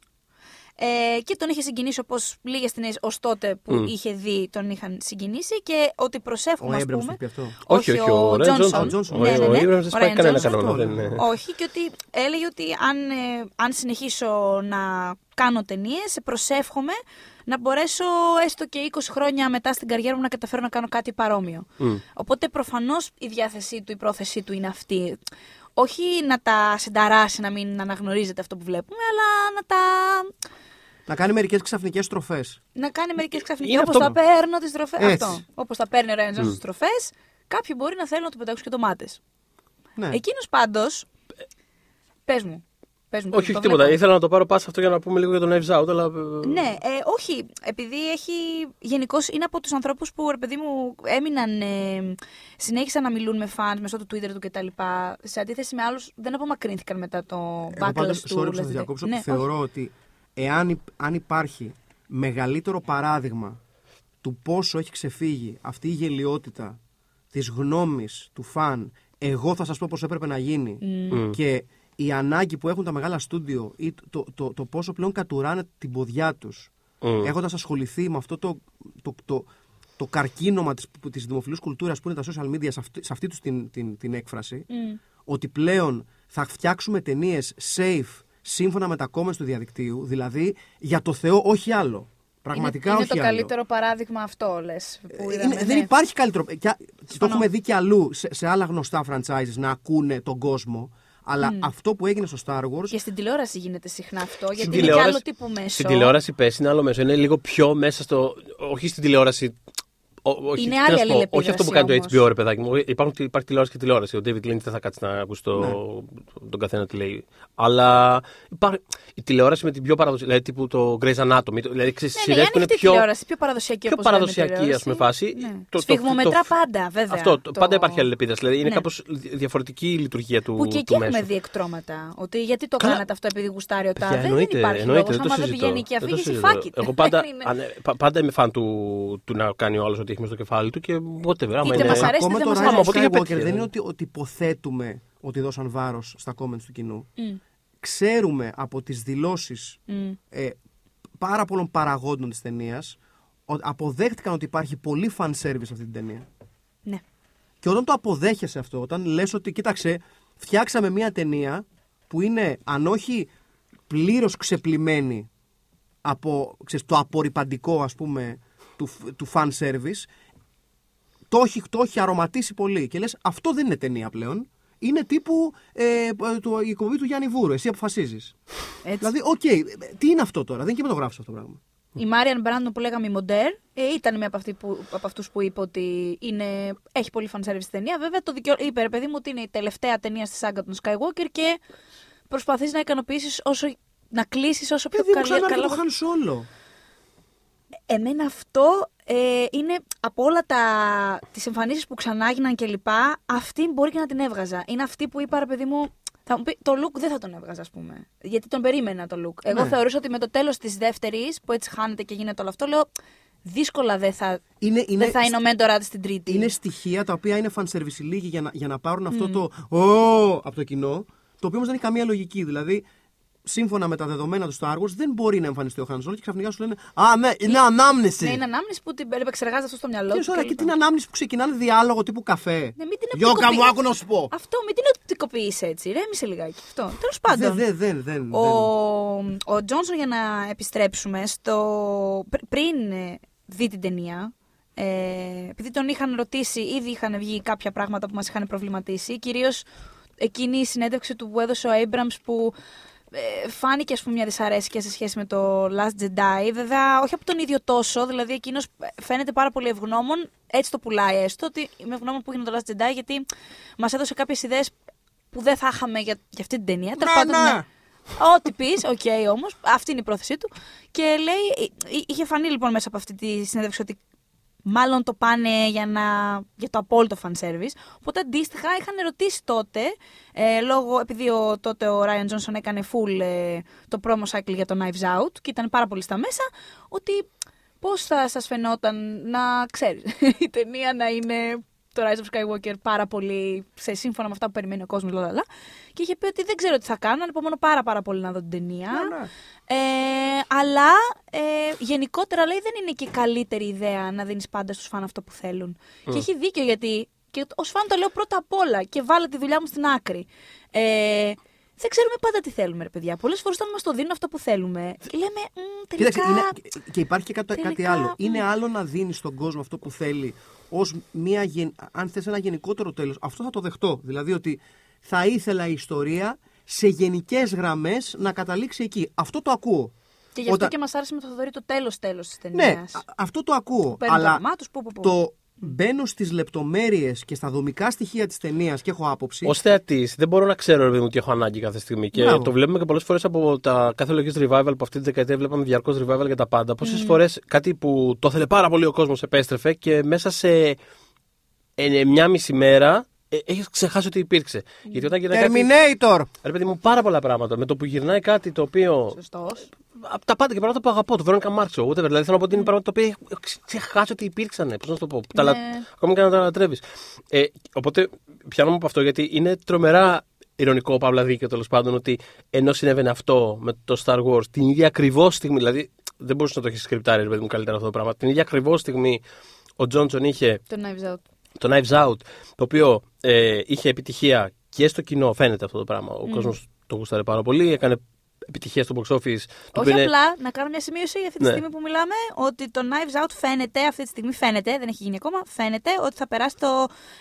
ε, και τον είχε συγκινήσει όπως λίγες ταινίες ως τότε που Μμ. είχε δει τον είχαν συγκινήσει και ότι Ο προσεύχομαι ας Abrams πούμε... το πει αυτό. Όχι, όχι, ο Ryan Johnson. Johnson. Johnson. Ναι, ναι, Ο ναι. Abrams δεν σπάει Ryan κανένα Johnson. κανόνα. Αυτό δεν λέω. είναι. Όχι, και ότι έλεγε ότι αν, ε, αν συνεχίσω να κάνω ταινίες, προσεύχομαι να μπορέσω έστω και 20 χρόνια μετά στην καριέρα μου να καταφέρω να κάνω κάτι παρόμοιο. Μμ. Οπότε προφανώς η διάθεσή του, η πρόθεσή του είναι αυτή. Όχι να τα συνταράσει, να μην αναγνωρίζετε αυτό που βλέπουμε, αλλά να τα. Να κάνει μερικές ξαφνικές στροφές. να κάνει μερικές ξαφνικές. Είναι Όπως αυτό τα που- παίρνω τις τροφέ. Έτσι. Αυτό. Όπως τα παίρνει ο Ρέαν Τζόνσον στις τροφέ, κάποιοι μπορεί να θέλουν να του πετάξουν και ντομάτες. Ναι. Εκείνος πάντω. Πες μου. Πες μου Όχι, το όχι τίποτα. βλέπω. Ήθελα να το πάρω πάσα αυτό για να πούμε λίγο για τον Knives Out, αλλά. ε, Ναι, ε, όχι. Επειδή έχει. Γενικώ είναι από τους ανθρώπους που, ρε παιδί μου, έμειναν. Ε, συνέχισαν να μιλούν με φαν μέσω του Twitter του κτλ. Σε αντίθεση με άλλους, δεν απομακρύνθηκαν μετά το Εγώ backlash πάντως, του. sorry που Last σας Jedi. διακόψω, Ναι, θεωρώ ότι εάν υ- αν υπάρχει μεγαλύτερο παράδειγμα του πόσο έχει ξεφύγει αυτή η γελιότητα της γνώμης του φαν εγώ θα σας πω πώς έπρεπε να γίνει και η ανάγκη που έχουν τα μεγάλα στούντιο ή το, το, το, το πόσο πλέον κατουράνε την ποδιά τους Μμ. έχοντας ασχοληθεί με αυτό το, το, το, το καρκίνωμα της, που- της δημοφιλούς κουλτούρας που είναι τα social media σε αυτή, σε αυτή τους την, την, την έκφραση ότι πλέον θα φτιάξουμε ταινίες safe σύμφωνα με τα comments του διαδικτύου, δηλαδή για το Θεό όχι άλλο. Πραγματικά είναι, όχι είναι το άλλο. καλύτερο παράδειγμα αυτό, λες. Ε, είναι- δεν υπάρχει καλύτερο. Και, α- το έχουμε δει και αλλού σε, σε άλλα γνωστά franchises να ακούνε τον κόσμο. Αλλά αυτό που έγινε στο Star Wars. Και στην τηλεόραση γίνεται συχνά αυτό, γιατί Στην είναι και τηλεόραση- άλλο τύπου μέσο. Στην τηλεόραση πες είναι άλλο μέσο. Είναι λίγο πιο μέσα στο. Όχι στην τηλεόραση. Ο- όχι, Είναι τι άλλη να σου πω, αλληλεπίδραση όχι αυτό που κάνει το όμως. HBO, ρε παιδάκι μου. Υπάρχουν, υπάρχει τηλεόραση και τηλεόραση. Ο David Lynch δεν θα κάτσει να ακούσει το, Ναι. τον καθένα τι λέει. Αλλά υπάρχει, η τηλεόραση με την πιο παραδοσιακή. Δηλαδή τύπου το Grey's Anatomy. το- Δηλαδή ξέρεις, Ναι, ναι, σειρές η που είναι ανοιχτή πιο. τηλεόραση, πιο παραδοσιακή πιο όπως λέμε, παραδοσιακή, τηλεόραση. ας πούμε, φάση. Ναι. Το- το- Σφιγμομετρά το- πάντα, βέβαια. Αυτό. το- το- Πάντα υπάρχει αλληλεπίδραση. Δηλαδή είναι Ναι. κάπως διαφορετική η λειτουργία του, Που και του εκεί έχουμε μέσου. δει εκτρώματα. Ότι γιατί το Καλά. κάνατε αυτό επειδή γουστάρει ο Παιδιά, τάδε. Δεν εννοείται, υπάρχει εννοείται, λόγος. δεν το Άμα δεν συζητώ. πηγαίνει και η Δεν το αφήγηση, συζητώ. fuck it. Εγώ πάντα, Δεν είναι. ανε- πα- πάντα είμαι φαν του, του να κάνει ο άλλος ό,τι έχει μέσα στο κεφάλι του και whatever. Άμα Είτε είναι... μας αρέσει, Ακόμα είτε το δεν μας Rise αρέσει. of Οπότε και Skywalker πέτυχε, δεν ναι. είναι ότι, ότι υποθέτουμε ότι δώσαν βάρος στα comments του κοινού. Μμ. Ξέρουμε από τις δηλώσεις Μμ. ε, πάρα πολλών παραγόντων της ταινίας αποδέχτηκαν ότι υπάρχει πολύ fan service σε αυτή την ταινία. Ναι. Και όταν το αποδέχεσαι αυτό, όταν λες ότι κοίταξε, φτιάξαμε μια ταινία που είναι αν όχι πλήρως ξεπλημένη από ξέρεις, το απορριπαντικό ας πούμε του, του fan service, το έχει, το έχει αρωματίσει πολύ και λες αυτό δεν είναι ταινία πλέον. Είναι τύπου ε, το, η εκπομπή του Γιάννη Βούρου. Εσύ αποφασίζεις. Έτσι. Δηλαδή, οκ, τι είναι αυτό τώρα, δεν είναι κινηματογράφος αυτό το πράγμα. Η Maryann Brandon που λέγαμε η μοντέρ ε, ήταν μία από, αυτή που, από αυτούς που είπε ότι είναι, έχει πολύ fan service ταινία. Βέβαια το δικαιω... είπε ρε παιδί μου ότι είναι η τελευταία ταινία στη σάγκα των Skywalker και προσπαθείς να ικανοποιήσεις όσο να κλείσεις όσο πιο Παιδί μου, καλή. ξανά καλά... το Han Solo. Εμένα αυτό ε, είναι από όλα τα, τις εμφανίσεις που ξανά έγιναν και λοιπά, αυτή μπορεί και να την έβγαζα. Είναι αυτή που είπα, ρε παιδί μου, θα μου πει, το look δεν θα τον έβγαζα, ας πούμε. Γιατί τον περίμενα το look. Εγώ Ναι. θεωρούσα ότι με το τέλος της δεύτερης, που έτσι χάνεται και γίνεται όλο αυτό, λέω δύσκολα δεν θα Είναι, είναι, δεν θα είναι ο μέντορά της στην τρίτη. είναι στοιχεία τα οποία είναι fan service λίγοι για να, για να πάρουν αυτό Mm. το «Ω» από το κοινό, το οποίο όμως δεν έχει καμία λογική. Δηλαδή, σύμφωνα με τα δεδομένα του Star Wars, δεν μπορεί να εμφανιστεί ο Han Solo και ξαφνικά σου λένε Α, ναι, είναι ανάμνηση. Ναι, είναι ανάμνηση που την επεξεργάζεται αυτό στο μυαλό Και του. ώρα και και λοιπά. την ανάμνηση που ξεκινάνε διάλογο τύπου καφέ. Ναι, μην την Γιώκα μου, οπτικοποιεί- άκου να σου πω. Αυτό, μην την οπτικοποιεί έτσι. Ρέμισε λιγάκι αυτό. Τέλος πάντων. Δεν, δεν, δεν. δεν, Ο, ο Τζόνσον, για να επιστρέψουμε, στο, πρι- πριν ε, δει την ταινία, ε, επειδή τον είχαν ρωτήσει, ήδη είχαν βγει κάποια πράγματα που μας είχαν προβληματίσει, κυρίως εκείνη η συνέντευξη του που έδωσε ο Abrams που ε, φάνηκε ας πούμε μια δυσαρέσκεια σε σχέση με το Last Jedi. Βέβαια, όχι από τον ίδιο τόσο, δηλαδή εκείνος φαίνεται πάρα πολύ ευγνώμων, έτσι το πουλάει έστω, ότι είμαι ευγνώμων που έγινε το Last Jedi, γιατί μας έδωσε κάποιες ιδέες που δεν θα είχαμε για, για αυτή την ταινία. Τέλος Ναι, πάντων, ναι. Ό,τι πεις, οκ όμως, αυτή είναι η πρόθεσή του. Και λέει, εί- εί- είχε φανεί λοιπόν μέσα από αυτή τη συνέντευξη ότι μάλλον το πάνε για, να, για το απόλυτο fan service. Οπότε αντίστοιχα είχαν ρωτήσει τότε, ε, λόγω, επειδή ο, τότε ο Ryan Johnson έκανε full ε, το promo cycle για το Knives Out και ήταν πάρα πολύ στα μέσα, ότι πώς θα σας φαινόταν να ξέρεις η ταινία να είναι το Rise of Skywalker πάρα πολύ σε σύμφωνα με αυτά που περιμένει ο κόσμος, λαλαλα. Και είχε πει ότι δεν ξέρω τι θα κάνω, ανυπομονώ πάρα πάρα πολύ να δω την ταινία. Ναι, ναι. Ε, αλλά ε, γενικότερα λέει δεν είναι και η καλύτερη ιδέα να δίνεις πάντα στους φαν αυτό που θέλουν. Και έχει δίκιο γιατί, και ως φαν το λέω πρώτα απ' όλα και βάλε τη δουλειά μου στην άκρη. Ε, δεν ξέρουμε πάντα τι θέλουμε, ρε παιδιά. Πολλές φορές όταν μας το δίνουν αυτό που θέλουμε, λέμε «Μμ, τελικά. Κοίταξε, είναι, και υπάρχει και κάτι, κάτι τελικά, άλλο. μ. Είναι άλλο να δίνεις στον κόσμο αυτό που θέλει ως μια. γεν- Αν θες ένα γενικότερο τέλος, αυτό θα το δεχτώ. Δηλαδή ότι θα ήθελα η ιστορία σε γενικές γραμμές να καταλήξει εκεί. Αυτό το ακούω. Και γι' αυτό Όταν- και μας άρεσε με το Θοδωρή το τέλος τέλος της ταινίας. Ναι, α- αυτό το ακούω. παίρνει το αλλά όνομά τους, που, που, που. το μπαίνω στις λεπτομέρειες και στα δομικά στοιχεία της ταινίας και έχω άποψη. Ω θεατής, δεν μπορώ να ξέρω ρε παιδί μου τι έχω ανάγκη κάθε στιγμή. Και Μπράβο. το βλέπουμε και πολλές φορές από τα κάθε λογικής revival που αυτή τη δεκαετία βλέπαμε διαρκώς revival για τα πάντα. Πόσες Mm. φορές κάτι που το ήθελε πάρα πολύ ο κόσμος επέστρεφε και μέσα σε ε, μια μισή μέρα ε, έχεις ξεχάσει ότι υπήρξε. Γιατί όταν γυρνάει κάτι. Terminator! Ρε παιδί μου, πάρα πολλά πράγματα. Με το που γυρνάει κάτι το οποίο. Σωστός. Από τα πάντα και πράγματα που αγαπώ. Το Veronica Mars, whatever. Δηλαδή θέλω να πω ότι είναι πράγματα τα οποία έχω ξε- ξεχάσει ότι υπήρξαν. Πώς να σου το πω. που Τα λα- Ναι. Ακόμη και να τα λατρεύεις. Ε, οπότε πιάνομαι από αυτό γιατί είναι τρομερά ηρωνικό, παύλα δίκαιο τέλος πάντων, ότι ενώ συνέβαινε αυτό με το Star Wars την ίδια ακριβώς στιγμή. Δηλαδή δεν μπορούσε να το έχεις σκριπτάρει, ρε παιδί μου, καλύτερα αυτό το πράγμα. Την ίδια ακριβώς στιγμή ο Τζόνσον είχε Το Knives Out. το Knives Out, το οποίο ε, είχε επιτυχία και στο κοινό, φαίνεται αυτό το πράγμα. Ο κόσμος το γούσταρε πάρα πολύ, έκανε επιτυχία στο box office. Το Όχι οποίο είναι- απλά να κάνω μια σημείωση αυτή τη Ναι. στιγμή που μιλάμε ότι το Knives Out φαίνεται, αυτή τη στιγμή φαίνεται, δεν έχει γίνει ακόμα, φαίνεται ότι θα περάσει το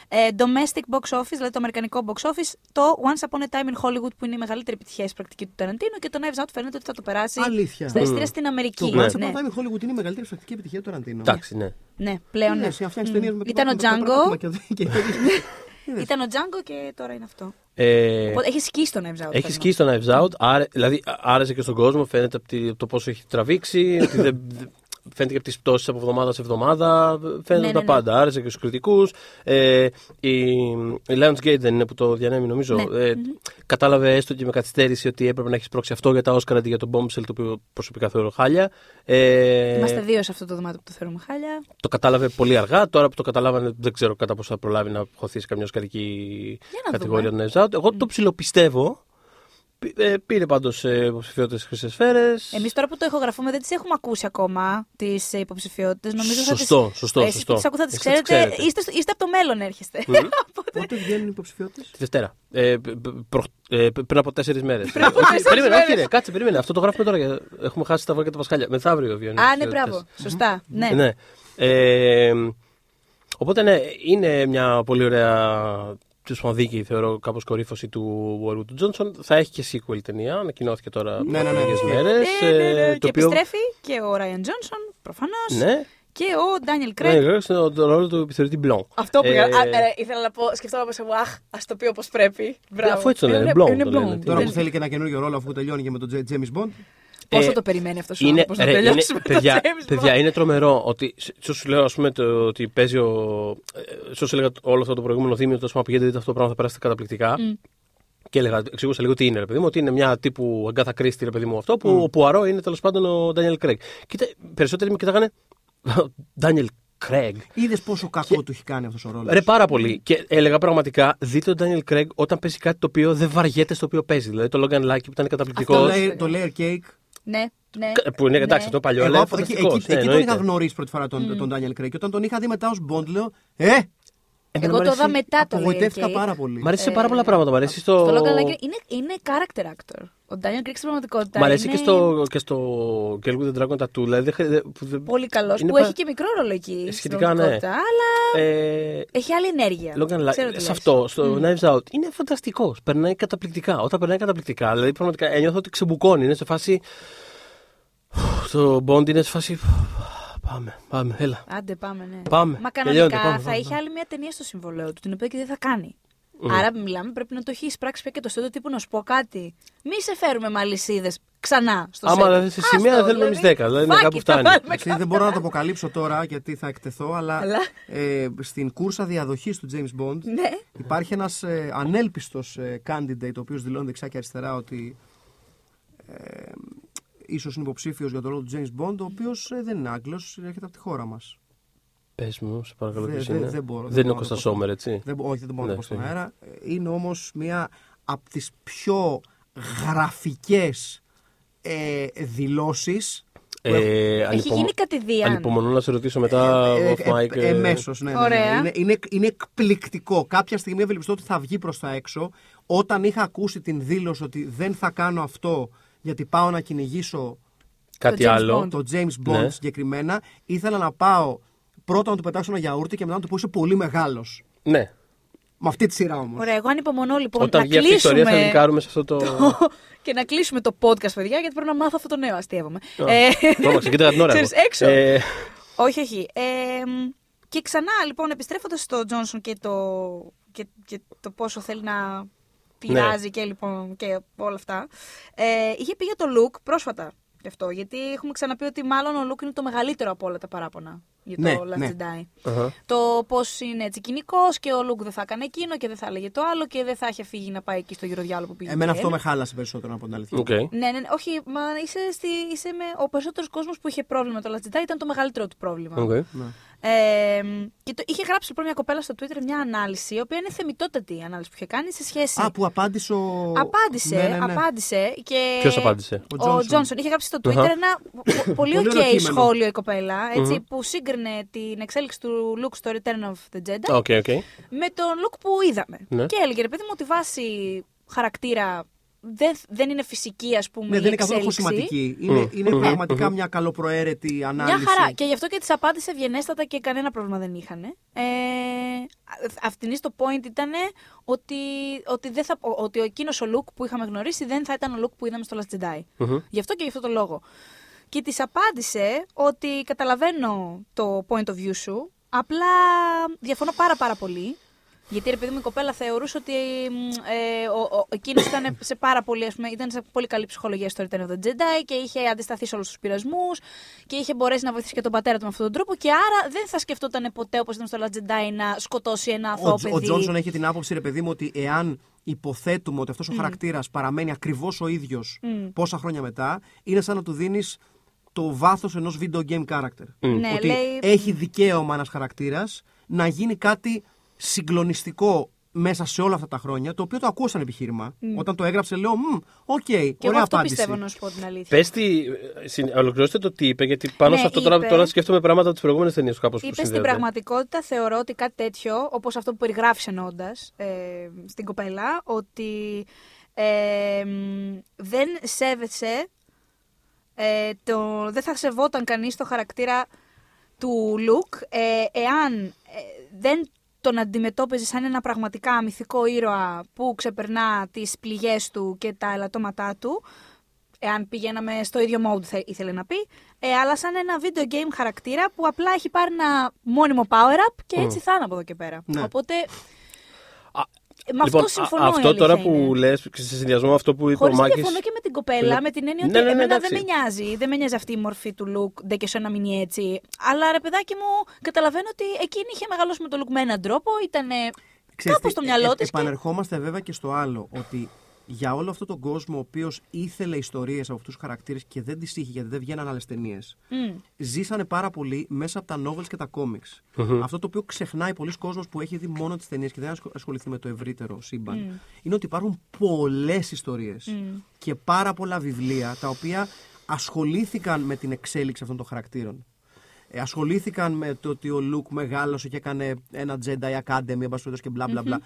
ε, domestic box office, δηλαδή το αμερικανικό box office, το Once Upon a Time in Hollywood που είναι η μεγαλύτερη επιτυχία της πρακτικής του Ταραντίνο και το Knives Out φαίνεται ότι θα το περάσει Αλήθεια. στα εισιτήρια στην Αμερική. Το Ναι. Once Upon ναι. a Time in Hollywood είναι η μεγαλύτερη πρακτική επιτυχία του Ταραντίνο. Εντάξει, ναι. ναι, πλέον ναι. Ναι, εσύ φτιάχνει Μμ. ταινίε με Ήταν ο με- με- με- Django, με- με- με- Είδες. ήταν ο Django και τώρα είναι αυτό. Ε, Οπότε έχεις σκίσει το Knives Out. έχεις θέλω σκίσει το Knives Out, άρε, δηλαδή α- άρεσε και στον κόσμο, φαίνεται από τη- το πόσο έχει τραβήξει, ότι δεν, δεν- φαίνεται και από τις πτώσεις από εβδομάδα σε εβδομάδα, φαίνεται Ναι, τα ναι, ναι. πάντα. Άρεσε και στους κριτικούς. Ε, η, η Lionsgate δεν είναι που το διανέμει, νομίζω. Ναι. Ε, Κατάλαβε έστω και με καθυστέρηση ότι έπρεπε να έχεις σπρώξει αυτό για τα Oscar αντί για τον Bombshell, το οποίο προσωπικά θεωρώ χάλια. Ε, Είμαστε δύο σε αυτό το δωμάτιο που το θεωρούμε χάλια. Το κατάλαβε πολύ αργά. Τώρα που το καταλάβανε, δεν ξέρω κατά πόσο θα προλάβει να χωθεί σε καμιά οσκαρική Για να κατηγορία του Knives Out. Εγώ το ψιλοπιστεύω. Πή- ε, Πήρε πάντως υποψηφιότητες στι χρυσές σφαίρες. Εμείς τώρα που το ηχογραφούμε δεν τις έχουμε ακούσει ακόμα τις υποψηφιότητες. Νομίζω θα τις- Σωστό, σωστό. Εσείς σωστό. που τις ακούτε θα τις Εσείς ξέρετε. Είστε, στο- είστε από το μέλλον έρχεστε. Πότε βγαίνουν οι υποψηφιότητες; Τη Δευτέρα. Ε, π- π- προ- ε, π- πριν από τέσσερις μέρες. τέσσερις Περίμενε, όχι, μέρες. ρε, κάτσε, περίμενε. Αυτό το γράφουμε τώρα. για- Έχουμε χάσει τα βόρεια και τα Πασχάλια. Μεθαύριο βγαίνουν. οι Α, ναι, υποψηφιότητες. μπράβο. Σωστά. Ναι. Ναι. Ε, οπότε ναι, είναι μια πολύ ωραία τέλο πάντων δίκαιη, θεωρώ κάπως κορύφωση του Warwood του Johnson. Θα έχει και sequel ταινία, ανακοινώθηκε τώρα Ναι, ναι, ναι. λίγες Ναι, μέρες. ναι, ναι, ναι. Και επιστρέφει και ο Ράιαν Τζόνσον, προφανώς. Ναι, Και ο Ντάνιελ ναι, Κρέγκ. ναι, στον τον ρόλο του επιθεωρητή Μπλον. Αυτό που Ε, ε, ήθελα να πω, σκεφτόμαστε εγώ, αχ, ας το πει όπως πρέπει. Μπράβο. αφού έτσι το λένε, Είναι- blonde είναι το λένε, blonde. τι Τώρα Δεν- που θέλει και ένα καινούργιο ρόλο αφού τελειώνει και με τον James Bond. Πόσο Ε, το περιμένει αυτός ο Είναι, άνθρωπος να ρε, είναι, τελειώσει με το παιδιά, James Bond; παιδιά, είναι τρομερό ότι. Σε σου λέω, ας πούμε, το, ότι παίζει ο. ε, Σε όσο έλεγα όλο αυτό το προηγούμενο θύμιο, τόσο μα πηγαίνετε, δείτε αυτό το πράγμα, θα περάσετε καταπληκτικά. Και έλεγα, εξηγούσα λίγο τι είναι, ρε παιδί μου, ότι είναι μια τύπου Αγκάθα Κρίστη, ρε παιδί μου, αυτό, που ο Πουαρό είναι τέλος πάντων ο Ντάνιελ Κρέγκ. Κοίτα, περισσότεροι με κοιτάγανε. Ντάνιελ Κρέγκ. Είδες πόσο κακό του έχει κάνει αυτός ο ρόλος. Ρε πάρα πολύ. Και έλεγα πραγματικά, δείτε τον Ντάνιελ Κρέγκ όταν παίζει κάτι το οποίο δεν βαριέται στο οποίο παίζει. Δηλαδή το Logan Lucky που ήταν καταπληκτικός. το, layer, το layer cake. Ναι, ναι. Που είναι εντάξει, Ναι. αυτό παλιό, Εγώ αλλά από- εκεί, φανταστικός. εκεί, Ναι, εκεί τον εννοείται. είχα γνωρίσει πρώτη φορά τον, τον Daniel Craig. Και όταν τον είχα δει μετά ως Bond, λέω Ε! Εμένα Εγώ μ' το αρέσει- είδα μετά το Απογοητεύτηκα Layer Cake. πάρα πολύ. Μ' αρέσει σε πάρα πολλά πράγματα. Μ' αρέσει στο. Στο Logan Lucky είναι, είναι character actor. Ο Ντάνιελ Κρέγκ στην πραγματικότητα. Μ' αρέσει είναι και στο, και στο Girl with the Dragon Tattoo. Δηλαδή, δεν χρει- δεν- που δεν- Πολύ καλός. είναι Που πα- έχει και μικρό ρόλο εκεί. στην Σχετικά, ναι. πραγματικότητα, Αλλά Ε, έχει άλλη ενέργεια. Logan Lucky, Ξέρω τι σε λες. αυτό, στο Knives Out, είναι φανταστικός. Περνάει καταπληκτικά. Όταν περνάει καταπληκτικά, δηλαδή πραγματικά ένιωθω ότι ξεμπουκώνει. Είναι σε φάση. Το Bond είναι σε φάση. Πάμε, πάμε, έλα. Άντε, πάμε, ναι. Πάμε. Μα Τελειώνεται, κανονικά πάμε, θα πάμε, είχε πάμε. άλλη μια ταινία στο συμβολέο του, την οποία και δεν θα κάνει. Άρα, μιλάμε, πρέπει να το έχει εισπράξει πια και το στούντιο τύπου να σου πω κάτι. Μη σε φέρουμε με αλυσίδε ξανά στο Άμα set. δεν σε Άστο, σημεία, θέλουμε εμείς δέκα, δηλαδή είναι fuck κάπου it, θα φτάνει. βάλουμε Εντάξει, δεν μπορώ να το αποκαλύψω τώρα γιατί θα εκτεθώ, αλλά Αλλά. ε, στην κούρσα διαδοχής του James Bond Ναι. υπάρχει ένας ε, ανέλπιστος ε, candidate, ο οποίος δηλώνει δεξιά και αριστερά ότι ε, ίσως είναι υποψήφιος για το ρόλο του James Bond, ο οποίος δεν είναι Άγγλος, έρχεται από τη χώρα μας. Πες μου, σε παρακαλώ, Δεν- ποιος δεν- είναι. δεν μπορώ, δεν Δεν είναι ο μπορώ να Κώστα το πω. Σόμερ, έτσι. Δεν, μπο- όχι, δεν μπορώ να Ναι, το πω στον ναι. αέρα. Ε, Είναι όμως μία από τις πιο γραφικές ε, δηλώσεις Ε, Έχει ανυπομο- γίνει κατηδίαν. Ανυπομονώ να σε ρωτήσω μετά ε, off mic. ε, ε, εμέσως, ναι, ναι, ναι. Ωραία. Είναι, είναι, είναι εκπληκτικό. Κάποια στιγμή ευελπιστώ ότι θα βγει προς τα έξω. Όταν είχα ακούσει την δήλωση ότι δεν θα κάνω αυτό γιατί πάω να κυνηγήσω Κάτι Το James άλλο. Bond. το James Bond Ναι. συγκεκριμένα, ήθελα να πάω πρώτα να του πετάξω ένα γιαούρτι και μετά να του πω είσαι πολύ μεγάλος. Ναι. Με αυτή τη σειρά όμως. Ωραία, εγώ ανυπομονώ λοιπόν Όταν να βγει αυτή η ιστορία θα κλείσουμε λυκάρουμε σε αυτό το. και να κλείσουμε το podcast, παιδιά, γιατί πρέπει να μάθω αυτό το νέο. Αστείευομαι. Ε, Τρόμαξε, κοίτα την ώρα. ξέρεις, εγώ. έξω. Ε, όχι, όχι. Ε, μ, και ξανά, λοιπόν, επιστρέφοντας στο Τζόνσον και το, και, και το πόσο θέλει να πειράζει Ναι. και, λοιπόν, και όλα αυτά. Ε, είχε πει για το Luke πρόσφατα γι' αυτό. Γιατί έχουμε ξαναπεί ότι μάλλον ο Luke είναι το μεγαλύτερο από όλα τα παράπονα για το Ναι, Last ναι. Jedi. αχα. Το πώς είναι έτσι κυνικός και ο Luke δεν θα έκανε εκείνο και δεν θα έλεγε το άλλο και δεν θα είχε φύγει να πάει εκεί στο γεροδιάολο που πήγε. Εμένα και αυτό με έλεγε. χάλασε περισσότερο από την αλήθεια. Οκ. Ναι, ναι, ναι, όχι, μα είσαι, στη, είσαι με. Ο περισσότερος κόσμος που είχε πρόβλημα με το Last Jedi ήταν το μεγαλύτερο του πρόβλημα. Οκ. Ναι. Ε, και το, είχε γράψει λοιπόν μια κοπέλα στο Twitter μια ανάλυση, η οποία είναι θεμιτότατη η ανάλυση που είχε κάνει σε σχέση. Α, που απάντησε ο. Απάντησε, Ναι, ναι, ναι. απάντησε και. Ποιος απάντησε; Ο Ο Johnson. Johnson είχε γράψει στο Twitter Αχα. ένα πο- πολύ Πολύ ok ωραίο κείμενο. σχόλιο η κοπέλα, έτσι, που σύγκρινε την εξέλιξη του Luke στο Return of the Jedi Ok, ok. με τον Luke που είδαμε. Ναι. Και έλεγε, ρε παιδί μου, ότι βάση χαρακτήρα δεν, δεν είναι φυσική, ας πούμε. Ναι, η δεν είναι καθόλου εξέλιξη. χωσηματική. Είναι, είναι πραγματικά μια καλοπροαίρετη ανάλυση. Μια χαρά. Και γι' αυτό και τη απάντησε ευγενέστατα και κανένα πρόβλημα δεν είχαν. Ε, αυτήν το point ήταν ότι, ότι, δεν θα, ότι εκείνος ο look που είχαμε γνωρίσει δεν θα ήταν ο look που είδαμε στο Last Jedi. Μμμ. Γι' αυτό και γι' αυτό το λόγο. Και της απάντησε ότι καταλαβαίνω το point of view σου, απλά διαφωνώ πάρα πάρα πολύ. Γιατί ρε παιδί μου η κοπέλα θεωρούσε ότι μ, ε, ο, ο, εκείνος ήταν σε πάρα πολύ, ας πούμε, ήταν σε πολύ καλή ψυχολογία στο Return of the Jedi και είχε αντισταθεί σε όλους τους πειρασμούς και είχε μπορέσει να βοηθήσει και τον πατέρα του με αυτόν τον τρόπο και άρα δεν θα σκεφτόταν ποτέ όπως ήταν στο Last Jedi να σκοτώσει ένα αθώο Ο, Τζ- ο παιδί. Τζόνσον έχει την άποψη, ρε παιδί μου, ότι εάν υποθέτουμε ότι αυτός ο χαρακτήρας παραμένει ακριβώς ο ίδιος πόσα χρόνια μετά, είναι σαν να του δίνεις το βάθος ενός video game character. Ναι, ότι λέει- έχει δικαίωμα ένας χαρακτήρας να γίνει κάτι συγκλονιστικό μέσα σε όλα αυτά τα χρόνια, το οποίο το ακούω σαν επιχείρημα. Όταν το έγραψε, λέω, Μμ, οκ, και εγώ ωραία αυτό απάντηση. πιστεύω να σου πω την αλήθεια. Πες τι. ε, συν- Ολοκληρώστε το τι είπε, γιατί πάνω Ναι, σε αυτό τώρα, είπε- τώρα σκέφτομαι πράγματα από τις προηγούμενες ταινίες κάπως που Είπε στην συνδέονται. πραγματικότητα, θεωρώ ότι κάτι τέτοιο, όπως αυτό που περιγράφεις εννοώντας ε, στην κοπέλα, ότι ε, μ, δεν σέβεσαι, ε, το, δεν θα σεβόταν κανείς το χαρακτήρα του Luke ε, εάν ε, δεν τον αντιμετώπιζε σαν ένα πραγματικά μυθικό ήρωα που ξεπερνά τις πληγές του και τα ελαττώματά του, εάν πηγαίναμε στο ίδιο mode θα ήθελε να πει, ε, αλλά σαν ένα video game χαρακτήρα που απλά έχει πάρει ένα μόνιμο power-up και έτσι θα είναι από εδώ και πέρα. Ναι. Οπότε, Α, ε, με λοιπόν, αυτό συμφωνώ α- η αυτό αλήθεια τώρα που είναι. λες, σε συνδυασμό με αυτό που είπε Χωρίς ο να Μάκης... διαφωνώ και με την κοπέλα, Ναι. με την έννοια Ναι, ότι ναι, ναι, εμένα εντάξει. δεν με νοιάζει. Δεν με νοιάζει αυτή η μορφή του look, ντε και σε να μείνει έτσι. Αλλά ρε παιδάκι μου, καταλαβαίνω ότι εκείνη είχε μεγαλώσει με το look με έναν τρόπο, ήταν Ξέρεις κάπως τι, στο μυαλό ε, της. Και... Επανερχόμαστε βέβαια και στο άλλο, ότι για όλο αυτόν τον κόσμο ο οποίος ήθελε ιστορίες από αυτούς τους χαρακτήρες και δεν τις είχε γιατί δεν βγαίναν άλλες ταινίες, Μμ. ζήσανε πάρα πολύ μέσα από τα novels και τα comics. Αυτό το οποίο ξεχνάει πολλοί κόσμος που έχει δει μόνο τις ταινίες και δεν ασχολ- ασχοληθεί με το ευρύτερο σύμπαν, είναι ότι υπάρχουν πολλές ιστορίες και πάρα πολλά βιβλία τα οποία ασχολήθηκαν με την εξέλιξη αυτών των χαρακτήρων. Ε, ασχολήθηκαν με το ότι ο Λουκ μεγάλωσε και έκανε ένα Jedi Academy, εν πάση περιπτώσει, και μπλα μπλα μπλα.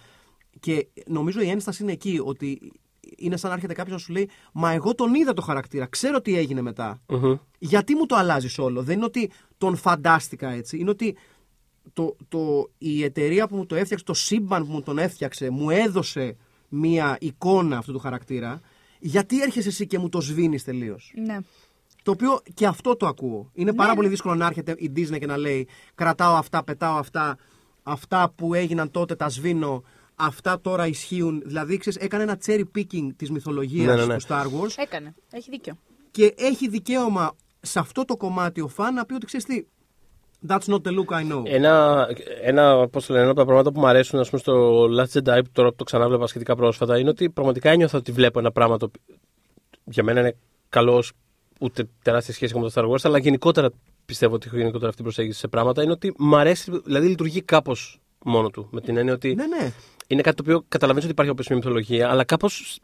Και νομίζω η ένσταση είναι εκεί, ότι είναι σαν να έρχεται κάποιος να σου λέει Μα εγώ τον είδα το χαρακτήρα, ξέρω τι έγινε μετά. Μμμ. Γιατί μου το αλλάζεις όλο. Δεν είναι ότι τον φαντάστηκα έτσι. Είναι ότι το, το, η εταιρεία που μου το έφτιαξε, το σύμπαν που μου τον έφτιαξε, μου έδωσε μία εικόνα αυτού του χαρακτήρα. Γιατί έρχεσαι εσύ και μου το σβήνεις τελείως. Ναι. Το οποίο και αυτό το ακούω. Είναι πάρα πολύ δύσκολο να έρχεται η Disney και να λέει Κρατάω αυτά, πετάω αυτά. Αυτά που έγιναν τότε τα σβήνω. Αυτά τώρα ισχύουν. Δηλαδή, ξέρεις, έκανε ένα cherry picking της μυθολογίας Ναι, ναι, ναι. του Star Wars Έκανε. Έχει δίκιο. και έχει δικαίωμα σε αυτό το κομμάτι ο φαν να πει ότι ξέρεις τι. That's not the look I know. Ένα, ένα, πώς το λένε, ένα από τα πράγματα που μου αρέσουν ας πούμε, στο Last Jedi, που τώρα που το ξανάβλεπα σχετικά πρόσφατα, είναι ότι πραγματικά ένιωθα ότι βλέπω ένα πράγμα το οποίο για μένα είναι καλό, ούτε τεράστια σχέση με το Star Wars, αλλά γενικότερα πιστεύω ότι έχω γενικότερα αυτή την προσέγγιση σε πράγματα. Είναι ότι μου αρέσει, δηλαδή λειτουργεί κάπως μόνο του. Με την έννοια ότι Ναι, ναι. Είναι κάτι το οποίο καταλαβαίνεις ότι υπάρχει όπως μια μυθολογία, αλλά κάπως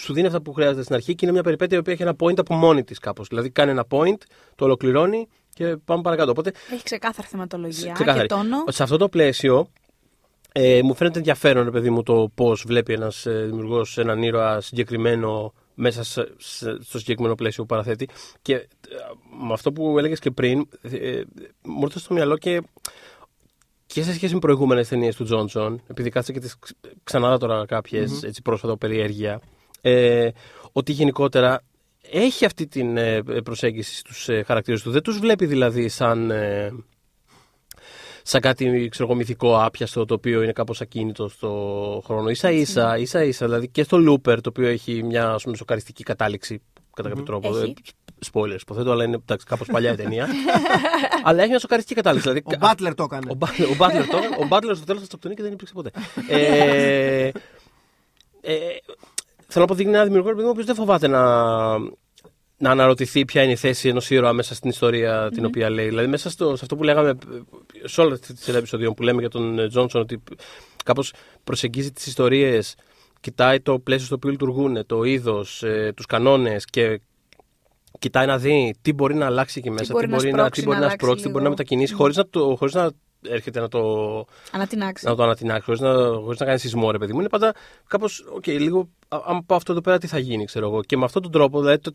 σου δίνει αυτά που χρειάζεται στην αρχή και είναι μια περιπέτεια η οποία έχει ένα point από μόνη της κάπως. Δηλαδή κάνει ένα point, το ολοκληρώνει και πάμε παρακάτω. Οπότε Έχει ξεκάθαρη θεματολογία Ξεκάθαρη. και τόνο. σε αυτό το πλαίσιο ε, μου φαίνεται ενδιαφέρον, ρε παιδί μου, το πώς βλέπει ένας ε, δημιουργός έναν ήρωα συγκεκριμένο μέσα σε- σε- στο συγκεκριμένο πλαίσιο που παραθέτει. Και ε, με αυτό που έλεγες και πριν, ε, μου ήρθε στο μυαλό και, και σε σχέση με προηγούμενες ταινίες του Τζόνσον, επειδή κάτσε και τις ξανάδα τώρα κάποιες, έτσι πρόσφατα περιέργεια, ε, ότι γενικότερα έχει αυτή την ε, προσέγγιση στους ε, χαρακτήρες του. Δεν τους βλέπει δηλαδή σαν, ε, σαν κάτι ξέρω, εγώ, μυθικό άπιαστο το οποίο είναι κάπως ακίνητο στο χρόνο. Ίσα ίσα, ίσα ίσα, δηλαδή και στο Looper το οποίο έχει μια ας πούμε, σοκαριστική κατάληξη κατά κάποιο τρόπο. Έχει. Ε, Spoilers, υποθέτω, αλλά είναι εντάξει, κάπως παλιά η ταινία. αλλά έχει μια σοκαριστική κατάληξη. Δηλαδή, Ο Butler το έκανε. ο, Μπα- ο Butler το έκανε. Ο Butler στο τέλος θα αυτοκτονεί και δεν υπήρξε ποτέ. ε, ε, θέλω να πω δείχνει ένα δημιουργό παιδί μου, ο οποίος δεν φοβάται να, να αναρωτηθεί ποια είναι η θέση ενός ήρωα μέσα στην ιστορία την οποία λέει. Δηλαδή, μέσα στο, σε αυτό που λέγαμε, ε, σε όλα τις σειρά επεισοδίων που λέμε για τον ε, Τζόνσον, ότι κάπως προσεγγίζει τις ιστορίες, κοιτάει το πλαίσιο στο οποίο λειτουργούν, το είδος, ε, τους κανόνες και κοιτάει να δει τι μπορεί να αλλάξει εκεί μέσα, μπορεί τι να μπορεί, να, σπρώξει, τι μπορεί να να αλλάξει σπρώξει, τι μπορεί να λίγο. μετακινήσει, χωρίς να, το, χωρίς να έρχεται να το, Ανατινάξει. να το ανατινάξει, χωρίς να, χωρίς να κάνει σεισμό, ρε παιδί μου. Είναι πάντα κάπως, οκ, λίγο, α- άμα πάω αυτό εδώ πέρα, τι θα γίνει, ξέρω εγώ. Και με αυτόν τον τρόπο, δηλαδή, το,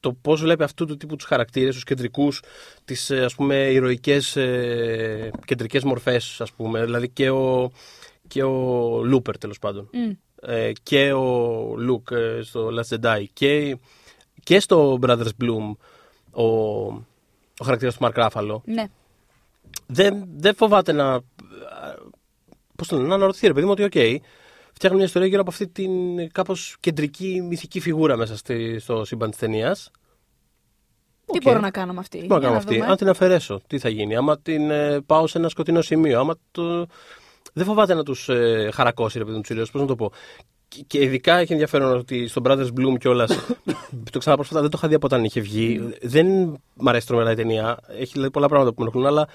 το πώς βλέπει αυτού του τύπου τους χαρακτήρες, τους κεντρικούς, τις ας πούμε ηρωικές ε, κεντρικές μορφές, ας πούμε. Δηλαδή και ο, και ο Looper τέλος πάντων. Μμ. Ε, και ο Luke ε, στο Last Jedi και, και στο Brothers Bloom ο, ο χαρακτήρας του Μαρκ Ράφαλο Ναι. δεν, δεν φοβάται να. Πώς το λένε, να αναρωτηθεί, ρε παιδί μου, ότι οκ, φτιάχνει μια ιστορία γύρω από αυτή την κάπως κεντρική μυθική φιγούρα μέσα στη, στο σύμπαν της ταινίας. Τι μπορώ να κάνω με αυτή. Τι μπορώ να κάνω Για αυτή. δούμε. Αν την αφαιρέσω, τι θα γίνει. Άμα την ε, πάω σε ένα σκοτεινό σημείο, άμα το. Δεν φοβάται να τους ε, χαρακώσει, ρε παιδί μου, τους Πώς να το πω. Και, και ειδικά έχει ενδιαφέρον ότι στον Brothers Bloom κιόλας. το ξαναπρόσφατα δεν το είχα δει από όταν είχε βγει. δεν μ' αρέσει τρομερά η ταινία. Έχει δηλαδή, πολλά πράγματα που με ενοχλούν, αλλά.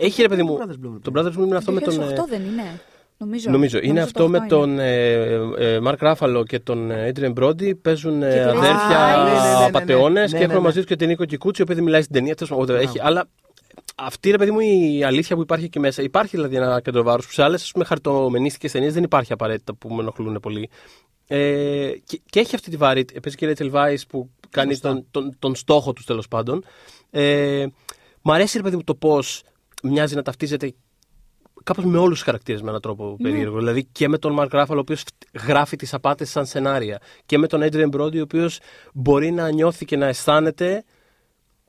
Έχει ρε παιδί μου. Brothers Bloom, Το Brothers Bloom είναι αυτό με τον. ε, 2008 δεν είναι. Νομίζω. Νομίζω. Είναι το αυτό 8 με είναι. τον ε, Μαρκ Ράφαλο και τον ε, Adrian Brody. Παίζουν ε, Και την αδέρφια Α, ναι, ναι, ναι, ναι, ναι. απαταιώνες Ναι, και ναι, έχουν ναι. μαζί τους και την Νίκο Κικούτσι, η οποία δεν μιλάει στην ταινία. Τέλος πάντων, whatever, έχει, αλλά αυτή ρε παιδί μου η αλήθεια που υπάρχει εκεί μέσα. Υπάρχει δηλαδή ένα κέντρο βάρου που σε άλλες χαρτομενίστικε ταινίες δεν υπάρχει απαραίτητα που με ενοχλούν πολύ. Ε, και, και έχει αυτή τη βαρύτητα. Παίζει και η Rachel Weisz που κάνει τον, τον, τον στόχο τους τέλος πάντων. Ε, μ' αρέσει ρε παιδί μου το πώς μοιάζει να ταυτίζεται κάπως με όλους τους χαρακτήρες με έναν τρόπο Ναι. περίεργο. Δηλαδή και με τον Mark Ruffalo, ο οποίος γράφει τις απάτες σαν σενάρια. Και με τον Adrian Brody, ο οποίος μπορεί να νιώθει και να αισθάνεται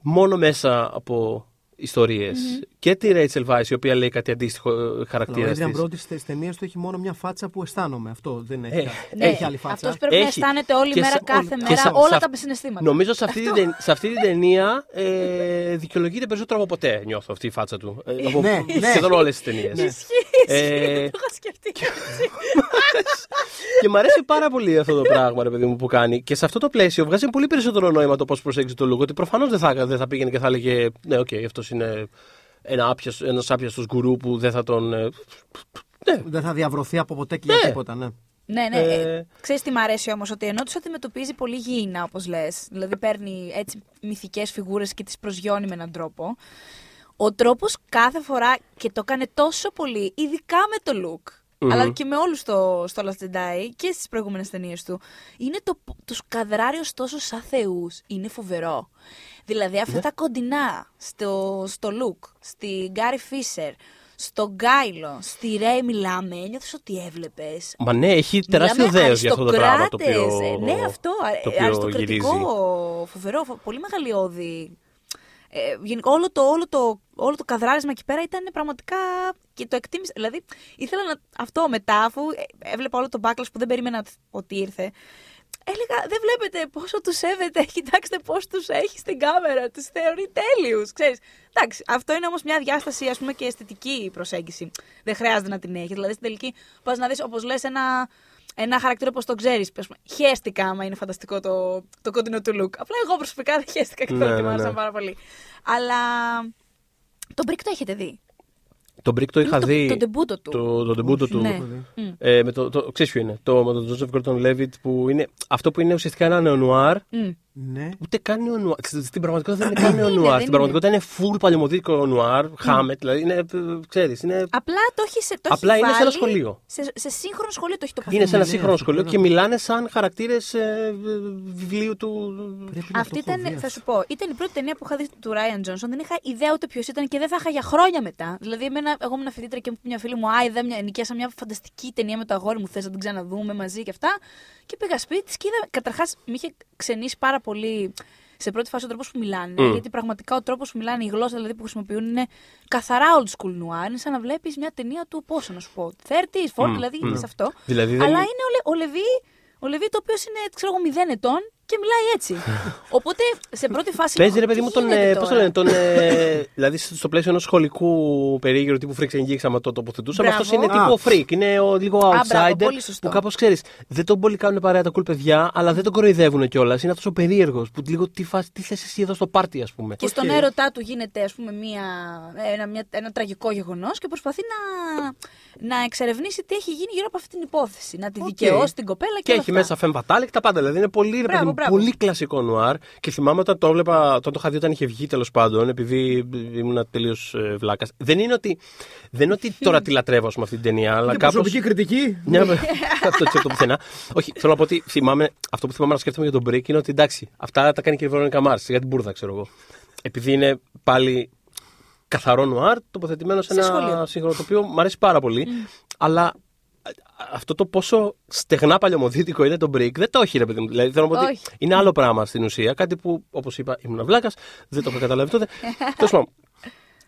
μόνο μέσα από ιστορίες Και τη Rachel Weisz, η οποία λέει κάτι αντίστοιχο ε, Ο χαρακτήρα Adrian της. Brody στις ταινίες του έχει μόνο μια φάτσα που αισθάνομαι. Αυτό δεν έχει, Ε, Ναι, έχει άλλη φάτσα. αυτός πρέπει να Έχει. αισθάνεται όλη Και μέρα, σε- κάθε και μέρα, σε- όλα σε τα αυ- συναισθήματα. Νομίζω σε αυτή, την, ταιν- σε αυτή την ταινία ε, δικαιολογείται περισσότερο από ποτέ, νιώθω αυτή η φάτσα του. Ε, από Ναι, ναι. σχεδόν όλες τις ταινίες. Ναι. Ε, Το είχα σκεφτεί. και μου αρέσει πάρα πολύ αυτό το πράγμα, ρε παιδί μου, που κάνει. Και σε αυτό το πλαίσιο βγάζει πολύ περισσότερο νόημα το πώς προσέγγιζε τον Luke. Ότι προφανώς δεν θα, δεν θα πήγαινε και θα έλεγε Ναι, οκ, αυτός είναι ένα άπιαστο ένας άπιαστος γκουρού που δεν θα τον. ε, Ναι, Δεν θα διαβρωθεί από ποτέ και για Ναι. τίποτα, ναι. Ναι, ναι. Ε, Ε... Ξέρεις τι μ' αρέσει όμως, ότι ενώ τους αντιμετωπίζει πολύ γήινα, όπως λες, δηλαδή παίρνει έτσι μυθικές φιγούρες και τις προσγειώνει με έναν τρόπο, ο τρόπος κάθε φορά και το έκανε τόσο πολύ, ειδικά με το look, αλλά και με όλους στο, στο Last Jedi και στις προηγούμενες ταινίες του, είναι το, τους καδράρει ωστόσο σαν θεούς. Είναι φοβερό. Δηλαδή αυτά τα κοντινά στο, στο look, στη Γκάρι Φίσερ, στον Γκάιλο, στη Ρέι μιλάμε, ένιωθες ότι έβλεπες Μα ναι, έχει τεράστιο Μιλάμε δέος για αυτό το πράγμα το αριστοκράτες, οποίο, ε, Ναι, αυτό. το ε, οποίο αριστοκρατικό, γυρίζει. φοβερό, φο- πολύ μεγαλειώδη. Ε, γενικά όλο το, όλο, το, όλο το καδράρισμα εκεί πέρα ήταν πραγματικά και το εκτίμησα. Δηλαδή ήθελα να. Αυτό μετά, αφού ε, έβλεπα όλο το backlash που δεν περίμενα ότι ήρθε. Έλεγα, δεν βλέπετε πόσο τους σέβεται. Κοιτάξτε πώς τους έχει στην κάμερα. Τους θεωρεί τέλειους. Ξέρεις. Εντάξει, αυτό είναι όμως μια διάσταση ας πούμε, και αισθητική προσέγγιση. Δεν χρειάζεται να την έχεις. Δηλαδή στην τελική πας να δεις, όπως λες, ένα, ένα χαρακτήρα όπω το ξέρεις. Χαίστηκα άμα είναι φανταστικό το, το κοντινό του look. Απλά εγώ προσωπικά δεν χαίστηκα και Ναι, το ναι, ετοιμάσα ναι. πάρα πολύ. Αλλά το Brick το έχετε δει. Το Brick το είχα το, δει. Το ντεμπούτο του. Το, το ντεμπούτο του. Ναι. Μ. Ε, με το, το, ξέρεις ποιο είναι. Το, με τον Τζόσεφ Γκόρτον Λέβιτ που είναι αυτό που είναι ουσιαστικά ένα νεονουάρ. Μμ. Ναι. Ούτε καν νεονουάρ. Στην πραγματικότητα δεν είναι καν είναι, νεονουάρ. δεν Στην πραγματικότητα είναι full παλαιομοδίτικο νουάρ. Χάμετ. Δηλαδή είναι. ε, Ξέρεις, είναι, Απλά το έχει σε το Απλά έχει είναι σε ένα βάλει σχολείο. Σε, σε σύγχρονο σχολείο το έχει το είναι σε ένα ναι, σύγχρονο αυτό σχολείο πρέπει και να- μιλάνε σαν χαρακτήρες βιβλίου του. Πρέπει να Αυτή το έχω ήταν, δει θα αυτό. σου πω, ήταν η πρώτη ταινία που είχα δει του Ράιαν Τζόνσον. Δεν είχα ιδέα ούτε ποιος ήταν και δεν θα είχα για χρόνια μετά. Δηλαδή, εμένα, εγώ ήμουν φοιτήτρια και μου είπε μια φίλη μου, Α, είδα μια, νοικίασα μια φανταστική ταινία με το αγόρι μου. Θες να την ξαναδούμε μαζί και αυτά. Και πήγα σπίτι της και είδα. Καταρχάς, με είχε ξενήσει πάρα πολύ σε πρώτη φάση ο τρόπος που μιλάνε. Μμ. Γιατί πραγματικά ο τρόπος που μιλάνε, η γλώσσα δηλαδή που χρησιμοποιούν είναι καθαρά old school noir. Είναι σαν να βλέπεις μια ταινία του πόσο να σου πω. 30s, 40, Μμ, δηλαδή μμ. είναι σε αυτό. Δηλαδή δεν Αλλά είναι- είναι ο, Λε- ο Λεβί, ο Λεβί το οποίο είναι, ξέρω εγώ, 0 ετών και μιλάει έτσι. Οπότε σε πρώτη φάση. Παίζει λέω, ρε παιδί τι μου τον. γίνεται Ε, Πώς το τώρα; λένε, τον. Ε, δηλαδή στο πλαίσιο ενός σχολικού περίγυρου τύπου freaks and geeks, άμα το τοποθετούσαμε. Μπράβο. Αυτός είναι Α. τύπο freak. Είναι ο, λίγο μπράβο, outsider. πολύ σωστό. που κάπως ξέρεις. Δεν τον πολύ κάνουν παρέα τα cool παιδιά, αλλά δεν τον κοροϊδεύουν κιόλας. Είναι αυτός ο περίεργος που λίγο τι, φάση, τι θες εσύ εδώ στο πάρτι, ας πούμε. Και στον έρωτά του γίνεται ας πούμε, μια, ένα, μια, ένα τραγικό γεγονός και προσπαθεί να, να εξερευνήσει τι έχει γίνει γύρω από αυτή την υπόθεση. Να τη Οκ. δικαιώσει την κοπέλα και, Και όλα έχει αυτά. μέσα femme fatale και τα πάντα. Δηλαδή είναι πολύ, ρε Μπράβο, παιδί μου, μπράβο. πολύ κλασικό νουάρ. Και θυμάμαι όταν το έβλεπα, όταν το είχα δει όταν είχε βγει τέλος πάντων, επειδή ήμουν τελείως ε, βλάκας. Δεν είναι ότι, δεν είναι ότι τώρα τη λατρεύω ας πούμε, αυτή την ταινία, αλλά Είναι κάπω. προσωπική κριτική. Ναι, αλλά- αυτό έτσι από το πουθενά. Όχι, θέλω να πω ότι θυμάμαι, αυτό που θυμάμαι να σκέφτομαι για τον Brick είναι ότι εντάξει, αυτά τα κάνει και η Βερόνικα Μάρς, για την μπουρδα, ξέρω εγώ. Επειδή είναι πάλι καθαρό νουάρ, τοποθετημένο σε, Σε ένα σχολείο. σύγχρονο το οποίο μου αρέσει πάρα πολύ. Αλλά α, αυτό το πόσο στεγνά παλαιομοδίτικο είναι το Brick δεν το έχει, ρε παιδί μου. Δηλαδή θέλω να πω ότι Όχι. είναι άλλο πράγμα στην ουσία. Κάτι που, όπως είπα, ήμουν βλάκας, δεν το είχα καταλάβει τότε. Τέλος πάντων,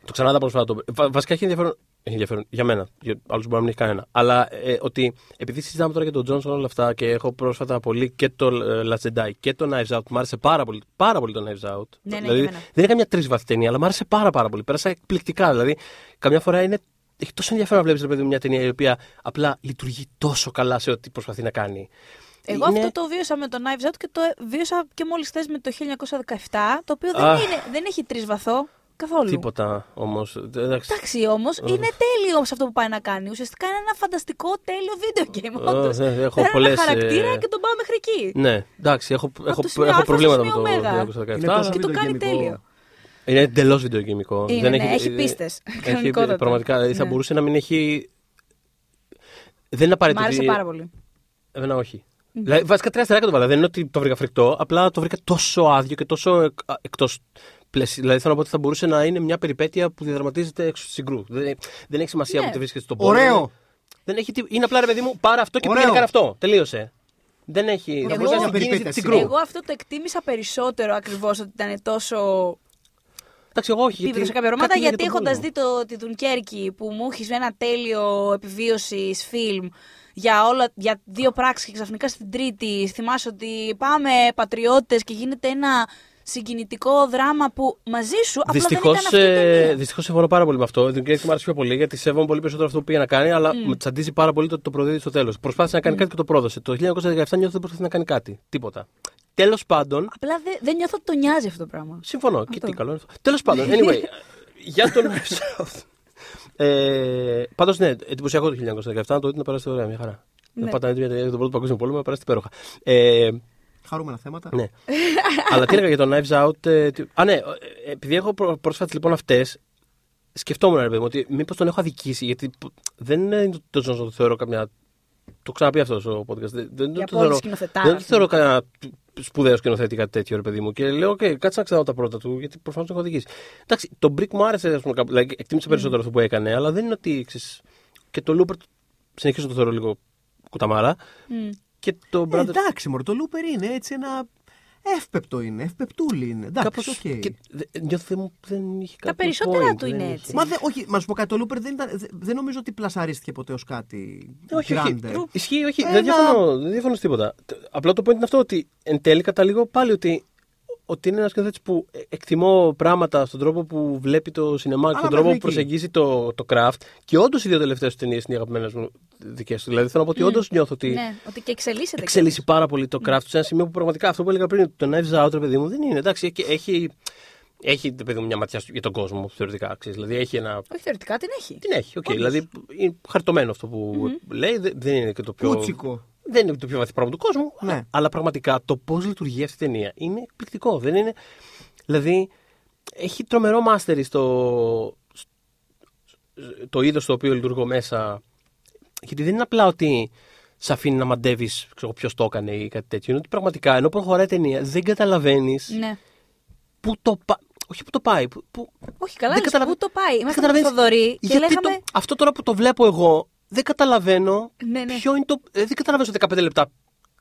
το ξανάδα πρόσφατα. Το... Βα- βασικά έχει ενδιαφέρον, έχει ενδιαφέρον για μένα. Για άλλους μπορεί να μην έχει κανένα. Αλλά ε, ότι επειδή συζητάμε τώρα για τον Τζόνσον όλα αυτά και έχω πρόσφατα πολύ και το ε, Last Jedi και το Knives Out. Μου άρεσε πάρα πολύ, πάρα πολύ το Knives Out. Ναι, ναι, δηλαδή, και εμένα. δεν είναι καμιά τρεις ταινία, αλλά μου άρεσε πάρα, πάρα πολύ. Πέρασα εκπληκτικά. Δηλαδή, καμιά φορά είναι. Έχει τόσο ενδιαφέρον να βλέπεις ρε παιδί μου, μια ταινία η οποία απλά λειτουργεί τόσο καλά σε ό,τι προσπαθεί να κάνει. Εγώ Είναι- αυτό το βίωσα με το Knives Out και το βίωσα και μόλις χθε με το 1917, το οποίο δεν, Αχ. είναι, δεν έχει τρεις βαθό καθόλου. Τίποτα όμως. Εντάξει όμως, είναι τέλειο όμως αυτό που πάει να κάνει. Ουσιαστικά είναι ένα φανταστικό τέλειο βίντεο game. Ε, όντως. ε, έχω Παίρνω πολλές, ένα χαρακτήρα ε, και τον πάω μέχρι εκεί. Ναι, εντάξει, έχω, έχω, το σημείο έχω Α στο προβλήματα με σημείο το Ωμέγα. 1917. Είναι τόσο Και το κάνει βιντεογενικό. τέλειο. Είναι εντελώς βιντεογενικό. Είναι, ναι, έχει πίστες. Έχει, Κανονικότατα. πραγματικά, δηλαδή θα Ναι. μπορούσε να μην έχει. Δεν είναι Μ' απαραίτητο. άρεσε ότι- πάρα πολύ. Εμένα όχι. Δηλαδή, βασικά τρία αστεράκια το βάλα. Δεν είναι ότι το βρήκα φρικτό. Απλά το βρήκα τόσο άδειο και τόσο εκτός πλαισί- Δηλαδή θέλω να πω ότι θα μπορούσε να είναι μια περιπέτεια που διαδραματίζεται έξω στη συγκρού. Δεν, δεν έχει σημασία Ναι. που τη βρίσκεται στον πόνο. Ωραίο! Δεν έχει, τι- είναι απλά ρε παιδί μου, πάρε αυτό και Ωραίο. πήγαινε κάνε αυτό. Τελείωσε. Δεν έχει. Εγώ- δεν μπορείς να μια συγκίνηση περιπέτεια, της συγκρού. Εγώ αυτό το εκτίμησα περισσότερο ακριβώς ότι ήταν τόσο Εντάξει, εγώ όχι. επίπεδο σε γιατί κάποια πράγματα, κάτι γιατί για τον έχοντας πόλεμο. δει το, τη Δουνκέρκη που μου έχεις ένα τέλειο επιβίωσης φιλμ για, όλα, για δύο πράξεις και ξαφνικά στην τρίτη θυμάσαι ότι πάμε πατριώτες και γίνεται ένα συγκινητικό δράμα που μαζί σου απλά Δυστυχώ δεν ήταν αυτή η ταινία. δυστυχώς συμφωνώ πάρα πολύ με αυτό. Δεν και μου άρεσε πιο πολύ γιατί σέβομαι πολύ περισσότερο αυτό που πήγε να κάνει, αλλά με τσαντίζει πάρα πολύ το ότι το προδίδει στο τέλος. Προσπάθησε να κάνει κάτι και το πρόδωσε. Το 1917 νιώθω ότι προσπαθεί να κάνει κάτι. Τίποτα. Τέλος πάντων. Απλά δεν δεν νιώθω ότι τον νοιάζει αυτό το πράγμα. Συμφωνώ. Και τι καλό είναι αυτό. Τέλος πάντων, anyway. για τον South. Ε, Πάντως, ναι, εντυπωσιακό το 1917. Να το δείτε να περάσετε ωραία, μια χαρά. Ναι. Να πάτε να δείτε για τον πρώτο παγκόσμιο πόλεμο, να περάσετε υπέροχα. Ε, Χαρούμενα θέματα. ναι. Αλλά τι έλεγα για το Knives Out. ε, τι- Α, ναι, ε, επειδή έχω προ- πρόσφατα λοιπόν αυτές, σκεφτόμουν ρε παιδί μου ότι μήπως τον έχω αδικήσει. Γιατί π- δεν είναι το Johnson το θεωρώ καμιά. Το ξαναπεί αυτός στο podcast. Δεν, δεν Για το θεωρώ, σκηνοθετάρα, δεν το ας θεωρώ κανένα σπουδαίο σκηνοθέτη κάτι τέτοιο, ρε παιδί μου. Και λέω, OK, κάτσε να ξαναδώ τα πρώτα του, γιατί προφανώς τον έχω οδηγήσει. Εντάξει, το Brick μου άρεσε, ας πούμε, κάπου, δηλαδή, εκτίμησα περισσότερο αυτό που έκανε, αλλά δεν είναι ότι. Ξέρεις, και το Looper συνεχίζω να το θεωρώ λίγο κουταμάρα. Μμ. Και το Ε, Brother. εντάξει, μωρό, το Looper είναι έτσι ένα. Εύπεπτο είναι, ευπεπτούλη είναι. Εντάξει, Κάπως, οκ. και, δε- νιώθω δεν, μου- δεν είχε Τα κάποιο περισσότερα point, του δεν είναι είχε. έτσι. Μα δε, όχι, μα σου πω κάτι, το Looper δεν, ήταν, δε- δεν νομίζω ότι πλασαρίστηκε ποτέ ως κάτι. Όχι, όχι. grande. Ισχύει, όχι. Ένα- Δεν, διαφωνώ, δεν διαφωνώ σε τίποτα. Τε- Απλά το point είναι αυτό ότι εν τέλει καταλήγω πάλι ότι, ότι είναι ένας σκηνοθέτης που ε, εκτιμώ πράγματα στον τρόπο που βλέπει το σινεμά και Αλλά στον τρόπο μέχρι που εκεί. προσεγγίζει το, το craft. Και όντως οι δύο τελευταίες ταινίες είναι οι αγαπημένες μου δικές του. Δηλαδή θέλω να πω ότι όντως νιώθω ότι Ναι, ότι και εξελίσσεται. εξελίσσει πάρα πολύ το craft του σε ένα σημείο που πραγματικά αυτό που έλεγα πριν, το Knives Out, ρε παιδί μου, δεν είναι. Εντάξει, έχει, έχει, έχει παιδί μου, μια ματιά στο- για τον κόσμο θεωρητικά. Ξέρεις, δηλαδή έχει ένα Όχι θεωρητικά την έχει. την έχει, οκ. Όντως. Δηλαδή είναι χαριτωμένο αυτό που λέει. Δεν, δεν είναι και το πιο. Κούτσικο. Δεν είναι το πιο βαθύ πράγμα του κόσμου. Ναι. αλλά- Αλλά πραγματικά το πώς λειτουργεί αυτή η ταινία είναι εκπληκτικό. Δεν είναι. Δηλαδή έχει τρομερό μάστερι στο. το είδος στο οποίο λειτουργώ μέσα. Γιατί δεν είναι απλά ότι σε αφήνει να μαντεύεις ποιος το έκανε ή κάτι τέτοιο. Είναι ότι πραγματικά ενώ προχωράει η ταινία δεν καταλαβαίνεις Ναι. πού το πάει. Όχι πού το πάει. Που, που... Όχι, καλά, Δεν λες, καταλαβα- πού το πάει. δεν Είμαστε με τον καταλαβαίνεις Θοδωρή και γιατί λέγαμε. το, αυτό τώρα που το βλέπω εγώ δεν καταλαβαίνω Ναι, ναι. ποιο είναι το. ε, δεν καταλαβαίνω σε 15 λεπτά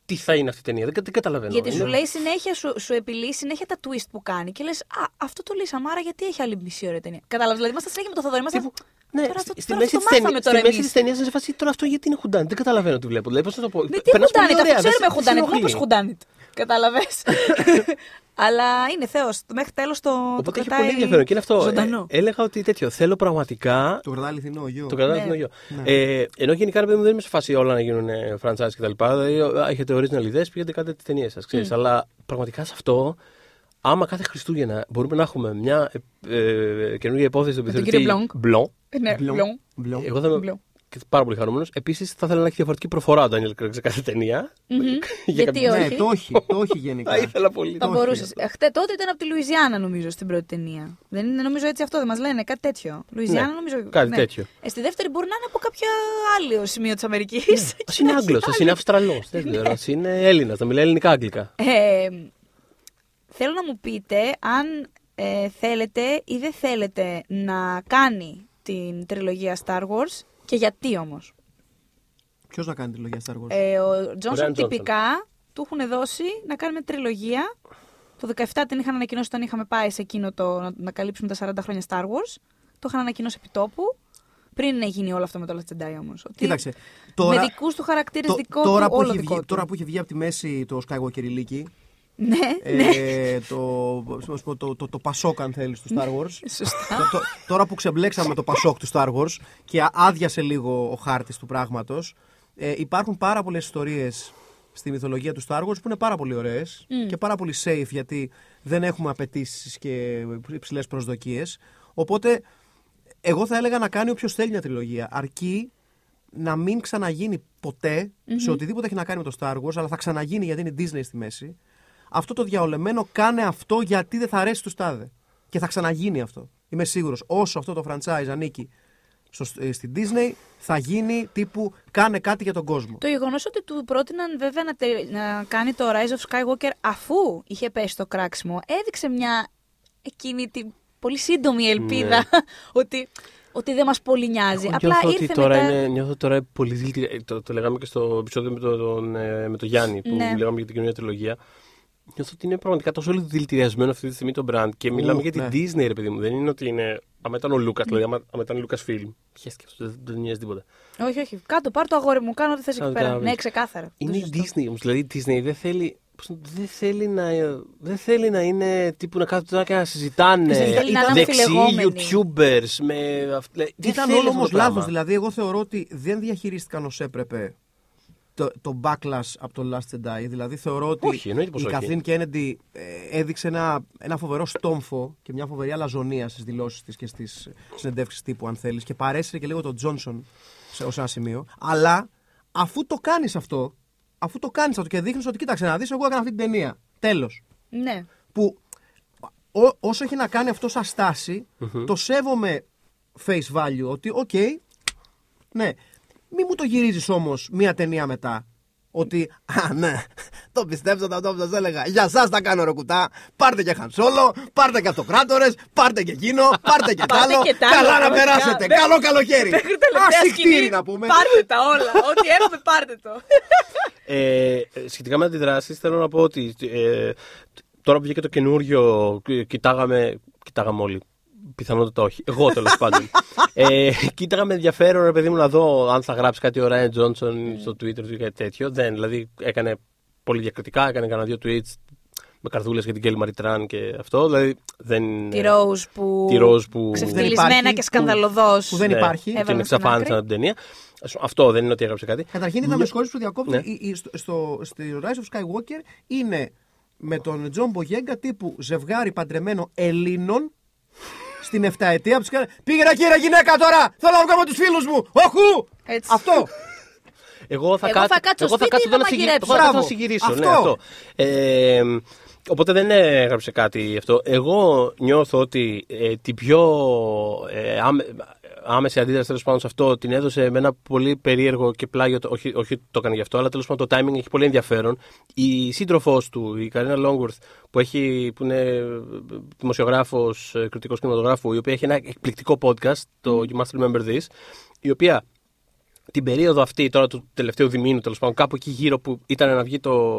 τι θα είναι αυτή η ταινία. Δεν, δεν καταλαβαίνω. Γιατί σου Είναι- λέει συνέχεια, σου, σου επιλύει συνέχεια τα twist που κάνει. Και λες, Α, αυτό το λύσαμε, άρα γιατί έχει άλλη μισή ώρα η ταινία. Κατάλαβες, δηλαδή είμαστε συνέχεια με το Θοδωρή. Είμαστε... Τύπου, ναι, τώρα στη, αυτό- στη τώρα μέση αυτό της μάθαμε ταινία, τώρα στη μέση εμείς. της ταινίας είναι σε φάση τώρα αυτό γιατί είναι χουντάνι. Δεν καταλαβαίνω τι βλέπω. Δηλαδή, πώς να το πω. Με τι Περνάς πολύ χουντάνιτ, ωραία, αφού δεν ξέρουμε σε- χουντάνιτ. σε Μα πώ ενοχλεί. χουντάνιτ. Κατάλαβες; Αλλά είναι Θεός. Μέχρι τέλος το. Οπότε το έχει κρατάει πολύ ενδιαφέρον. Και είναι αυτό. Ζωντανό. Ε, έλεγα ότι τέτοιο. Θέλω πραγματικά Το κρατάει αληθινό γιος. Το κρατάω Ναι. στην γιος. Ε, ενώ γενικά ρε παιδί μου δεν είμαι σε φάση όλα να γίνουν ε, franchise κτλ. Δηλαδή, α, έχετε original ιδέες, πήγαινε κάντε τις ταινίες σας. Mm. Αλλά πραγματικά σε αυτό, άμα κάθε Χριστούγεννα μπορούμε να έχουμε μια ε, ε, καινούργια υπόθεση στον Με τον επιθεωρητή κύριο Μπλονκ. Μπλον. Ναι, Μπλον. μπλον. Μπλον. Εγώ θα είμαι Μπλον. Και πάρα πολύ χαρούμενος. Επίσης, θα ήθελα να έχει διαφορετική προφορά ο Ντάνιελ Κρέγκ σε κάθε ταινία. Για Γιατί κάποιο- Ναι, όχι. το έχει, το έχει γενικά. Θα ήθελα πολύ. Θα όχι μπορούσες. αυτό. Χτε τότε ήταν από τη Λουιζιάννα, νομίζω, στην πρώτη ταινία. Δεν είναι, νομίζω έτσι αυτό, δεν μας λένε κάτι τέτοιο. Λουιζιάννα, Ναι, νομίζω. κάτι τέτοιο. Ε, στη δεύτερη μπορεί να είναι από κάποιο άλλο σημείο της Αμερικής. Α είναι Άγγλος, ας είναι Αυστραλός. Δεν ξέρω. Α είναι Έλληνας, θα μιλάει ελληνικά-αγγλικά. Ε, θέλω να μου πείτε αν ε, θέλετε ή δεν θέλετε να κάνει την τριλογία Star Wars και γιατί όμως; Ποιος να κάνει τη λογία Star Wars; Ε, ο Τζόνσον Johnson. τυπικά του έχουν δώσει να κάνει μια τριλογία. Το 17 την είχαν ανακοινώσει όταν είχαμε πάει σε εκείνο το να, να καλύψουμε τα 40 χρόνια Star Wars. Το είχαν ανακοινώσει επί τόπου. Πριν να γίνει όλο αυτό με το Last Jedi όμως. Κοίταξε. Με Τώρα, δικούς του χαρακτήρες, το- δικό τώρα, του, που όλο έχει δικό βγει, του. τώρα που έχει βγει από τη μέση το Skywalker ηλίκη, Ναι, ναι. ε, το, πώς να σου πω, το, το, το Πασόκ αν θέλεις του Star Wars. Σωστά. Το- το- τώρα που ξεμπλέξαμε το Πασόκ του Star Wars και α- άδειασε λίγο ο χάρτης του πράγματος, ε, υπάρχουν πάρα πολλές ιστορίες στη μυθολογία του Star Wars που είναι πάρα πολύ ωραίες και πάρα πολύ safe γιατί δεν έχουμε απαιτήσεις και υψηλές προσδοκίες. Οπότε εγώ θα έλεγα να κάνει όποιος θέλει μια τριλογία. Αρκεί να μην ξαναγίνει ποτέ σε οτιδήποτε έχει να κάνει με το Star Wars, αλλά θα ξαναγίνει γιατί είναι Disney στη μέση. Αυτό το διαολεμένο κάνε αυτό γιατί δεν θα αρέσει του τάδε. Και θα ξαναγίνει αυτό. Είμαι σίγουρος. Όσο αυτό το franchise ανήκει στο, ε, στην Disney, θα γίνει τύπου κάνε κάτι για τον κόσμο. Το γεγονός ότι του πρότειναν βέβαια να, τε- να κάνει το Rise of Skywalker αφού είχε πέσει το κράξιμο έδειξε μια εκείνη την πολύ σύντομη ελπίδα ότι, ότι δεν μας πολύ νιάζει. Εγώ Απλά νιώθω ήρθε ότι τώρα μετά. είναι, νιώθω τώρα πολύ δηλητηρία. Το, το λέγαμε και στο επεισόδιο με, το, τον, ε, με τον Γιάννη που Ναι. λέγαμε για την καινούργια τριλογία. Νιώθω ότι είναι πραγματικά τόσο δηλητηριασμένο αυτή τη στιγμή το brand και μιλάμε για την ναι. Disney, ρε παιδί μου. Δεν είναι ότι είναι. Άμα ήταν ο Λούκας, δηλαδή, άμα, άμα ήταν Λούκα Φιλμ. Χαίστηκε αυτό, δεν, δεν νοιάζει τίποτα. Όχι, όχι. Κάτω, πάρ το αγόρι μου, κάνω ό,τι θες εκεί Κάτω, πέρα. κάτω. Ναι, ξεκάθαρα. Είναι Το η σωστό. Disney όμως. Δηλαδή η Disney δεν θέλει. πώς να- Δεν θέλει, να, δεν θέλει να είναι τύπου να κάθονται τώρα και να συζητάνε Δεν θέλει να είναι δεξιοί αμφιλεγόμενοι. YouTubers με αυ- δηλαδή, τι Ήταν θέλει όλος αυτό όμως το πράγμα. λάθος. Δηλαδή, εγώ θεωρώ ότι δεν διαχειρίστηκαν ω έπρεπε το, το backlash από το Last Jedi. Δηλαδή, θεωρώ ότι Όχι, εννοείται πως η όχι. Κάθλιν Κέννεντι ε, έδειξε ένα, ένα φοβερό στόμφο και μια φοβερή αλαζονία στις δηλώσεις της και στις συνεντεύξεις τύπου, αν θέλεις. Και παρέσυρε και λίγο τον Τζόνσον ως ένα σημείο. Αλλά αφού το κάνεις αυτό, αφού το κάνεις αυτό και δείχνεις ότι κοίταξε να δεις, εγώ έκανα αυτή την ταινία. Τέλος. Ναι. Που ό- όσο έχει να κάνει αυτό σαν στάση το σέβομαι face value. Ότι, οκ, ναι. Μη μου το γυρίζεις όμως μία ταινία μετά. Ότι, α, ναι, το πιστέψατε αυτό που σα έλεγα. Για εσά τα κάνω ροκουτά. Πάρτε και Χανσόλο, πάρτε και αυτοκράτορες, πάρτε και εκείνο, πάρτε και τ' Πάρτε άλλο. και τ' άλλο, Καλά να πραγματικά. περάσετε. Μέχρι- Καλό καλοκαίρι. Μέχρι τελευταία Ασυχτήρι σκηνή, να πούμε. Πάρτε τα όλα. Ό,τι έχουμε, πάρτε το. Ε, σχετικά με αντιδράσεις, θέλω να πω ότι ε, τώρα που βγήκε το καινούριο, ε, κοιτάγαμε. Κοιτάγαμε όλοι. Πιθανότατα όχι. Εγώ τέλος πάντων. Ε, κοίταγα με ενδιαφέρον, ρε παιδί μου, να δω αν θα γράψει κάτι ο Ράιν Τζόνσον στο Twitter του ή κάτι τέτοιο. Δεν, δηλαδή έκανε πολύ διακριτικά, έκανε κανένα δύο tweets με καρδούλες για την Κέλλη Μαριτράν και αυτό. Δηλαδή δεν. Τη Ροζ που. Τη Rose που- Ξεφτυλισμένα Δεν υπάρχει, και σκανδαλωδώς. που δεν ναι, υπάρχει. Την Έβαλαν στην εξαφάνισαν άκρη. από την ταινία. Αυτό δεν είναι ότι έγραψε κάτι. Καταρχήν είδα με σχόλια που διακόπτω. Ναι. η- η- Στο, στο, στο Rise of Skywalker είναι με τον Τζον Μπογέγκα τύπου ζευγάρι παντρεμένο Ελλήνων στην 7ετία που τους κάνει Πήγαινα κύριε γυναίκα τώρα! Θέλω να βγω με τους φίλους μου! Όχου! Έτσι. Αυτό! Εγώ θα, Εγώ κάτσω- θα κάτσω εγώ θα σπίτι κάτσω να εδώ να συγγυ- μαγειρέψω. εγώ θα κάτσω να Μπράβο. συγγυρίσω. Αυτό. Ναι, αυτό. Ε, οπότε δεν έγραψε κάτι αυτό. Εγώ νιώθω ότι ε, την πιο ε, άμε- άμεση αντίδραση τέλος πάντων σε αυτό την έδωσε με ένα πολύ περίεργο και πλάγιο. το- Όχι, όχι ότι το έκανε γι' αυτό, αλλά τέλος πάντων το timing έχει πολύ ενδιαφέρον. Η σύντροφός του, η Καρίνα Λόγκουρθ, που, έχει, που είναι δημοσιογράφος, κριτικός κινηματογράφου, η οποία έχει ένα εκπληκτικό podcast, το You Must Remember This, η οποία την περίοδο αυτή τώρα του τελευταίου διμήνου, τέλος πάντων, κάπου εκεί γύρω που ήταν να βγει το,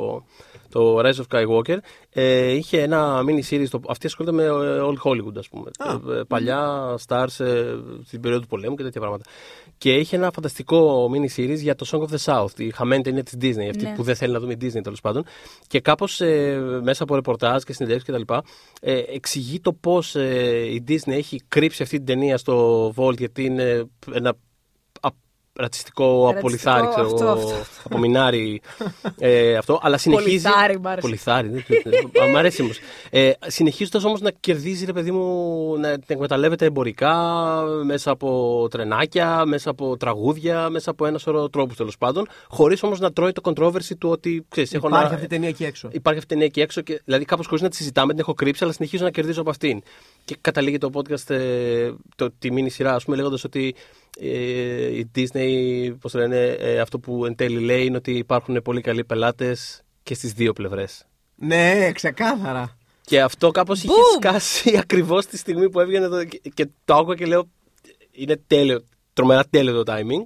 το Rise of Skywalker, ε, είχε ένα mini series. Το, αυτή ασχολείται με ε, Old Hollywood, ας πούμε. Ε, ε, παλιά stars ε, στην περίοδο του πολέμου και τέτοια πράγματα. Και είχε ένα φανταστικό mini series για το Song of the South, η χαμένη ταινία της Disney, αυτή Ναι. που δεν θέλει να δούμε η Disney τέλος πάντων. Και κάπως ε, μέσα από ρεπορτάζ και συνεντεύξεις κτλ. Ε, εξηγεί το πώς ε, η Disney έχει κρύψει αυτή την ταινία στο Vault γιατί είναι ένα α- ρατσιστικό απολυθάρι, ξέρω αυτό, εγώ, αυτό. απομεινάρι ε, αυτό, αλλά συνεχίζει. Πολυθάρι, μ' άρεσε. Πολυθάρι, δεν- Α, μ' αρέσει όμως. Ε, Συνεχίζοντας όμως να κερδίζει, ρε παιδί μου, να την εκμεταλλεύεται εμπορικά μέσα από τρενάκια, μέσα από τραγούδια, μέσα από ένα σωρό τρόπους τέλος πάντων, χωρίς όμως να τρώει το controversy του ότι ξέρεις, έχω Υπάρχει να- αυτή η ταινία εκεί έξω. Υπάρχει αυτή η ταινία εκεί έξω και δηλαδή κάπως χωρίς να τη συζητάμε, την έχω κρύψει, αλλά συνεχίζω να κερδίζω από αυτήν. Και καταλήγει το podcast, ε, το, τη μήνυ σειρά, ας πούμε, λέγοντας ότι ε, η Disney, πώς το λένε, ε, αυτό που εν τέλει λέει είναι ότι υπάρχουν πολύ καλοί πελάτες και στις δύο πλευρές. Ναι, ξεκάθαρα. Και αυτό κάπως είχε Boom! σκάσει ακριβώς τη στιγμή που έβγαινε το, και, και το άκουγα και λέω είναι τέλειο, τρομερά τέλειο το timing.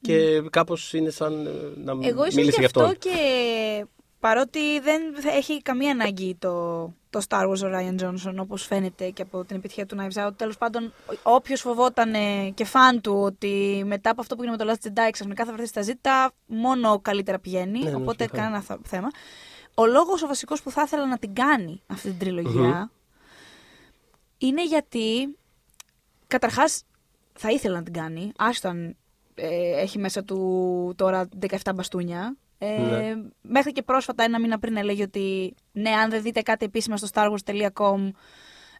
Και κάπως είναι σαν ε, να Εγώ ίσως μίλησε γι' γι' αυτό αυτόν. και παρότι δεν θα έχει καμία ανάγκη το, το Star Wars ο Ryan Johnson όπως φαίνεται και από την επιτυχία του Knives Out. Τέλος πάντων, όποιος φοβόταν ε, και φαν του ότι μετά από αυτό που έγινε με το Last Jedi ξαφνικά θα βρεθεί στα ζήτα, μόνο καλύτερα πηγαίνει, Ναι, ναι, οπότε ξεκάθαρα. κανένα θα- θέμα. Ο λόγος ο βασικός που θα ήθελα να την κάνει αυτή την τριλογια είναι γιατί καταρχάς θα ήθελα να την κάνει, άστο αν ε, έχει μέσα του τώρα 17 μπαστούνια. Ε, Ναι. Μέχρι και πρόσφατα, ένα μήνα πριν, έλεγε ότι ναι, αν δεν δείτε κάτι επίσημα στο starwars.com,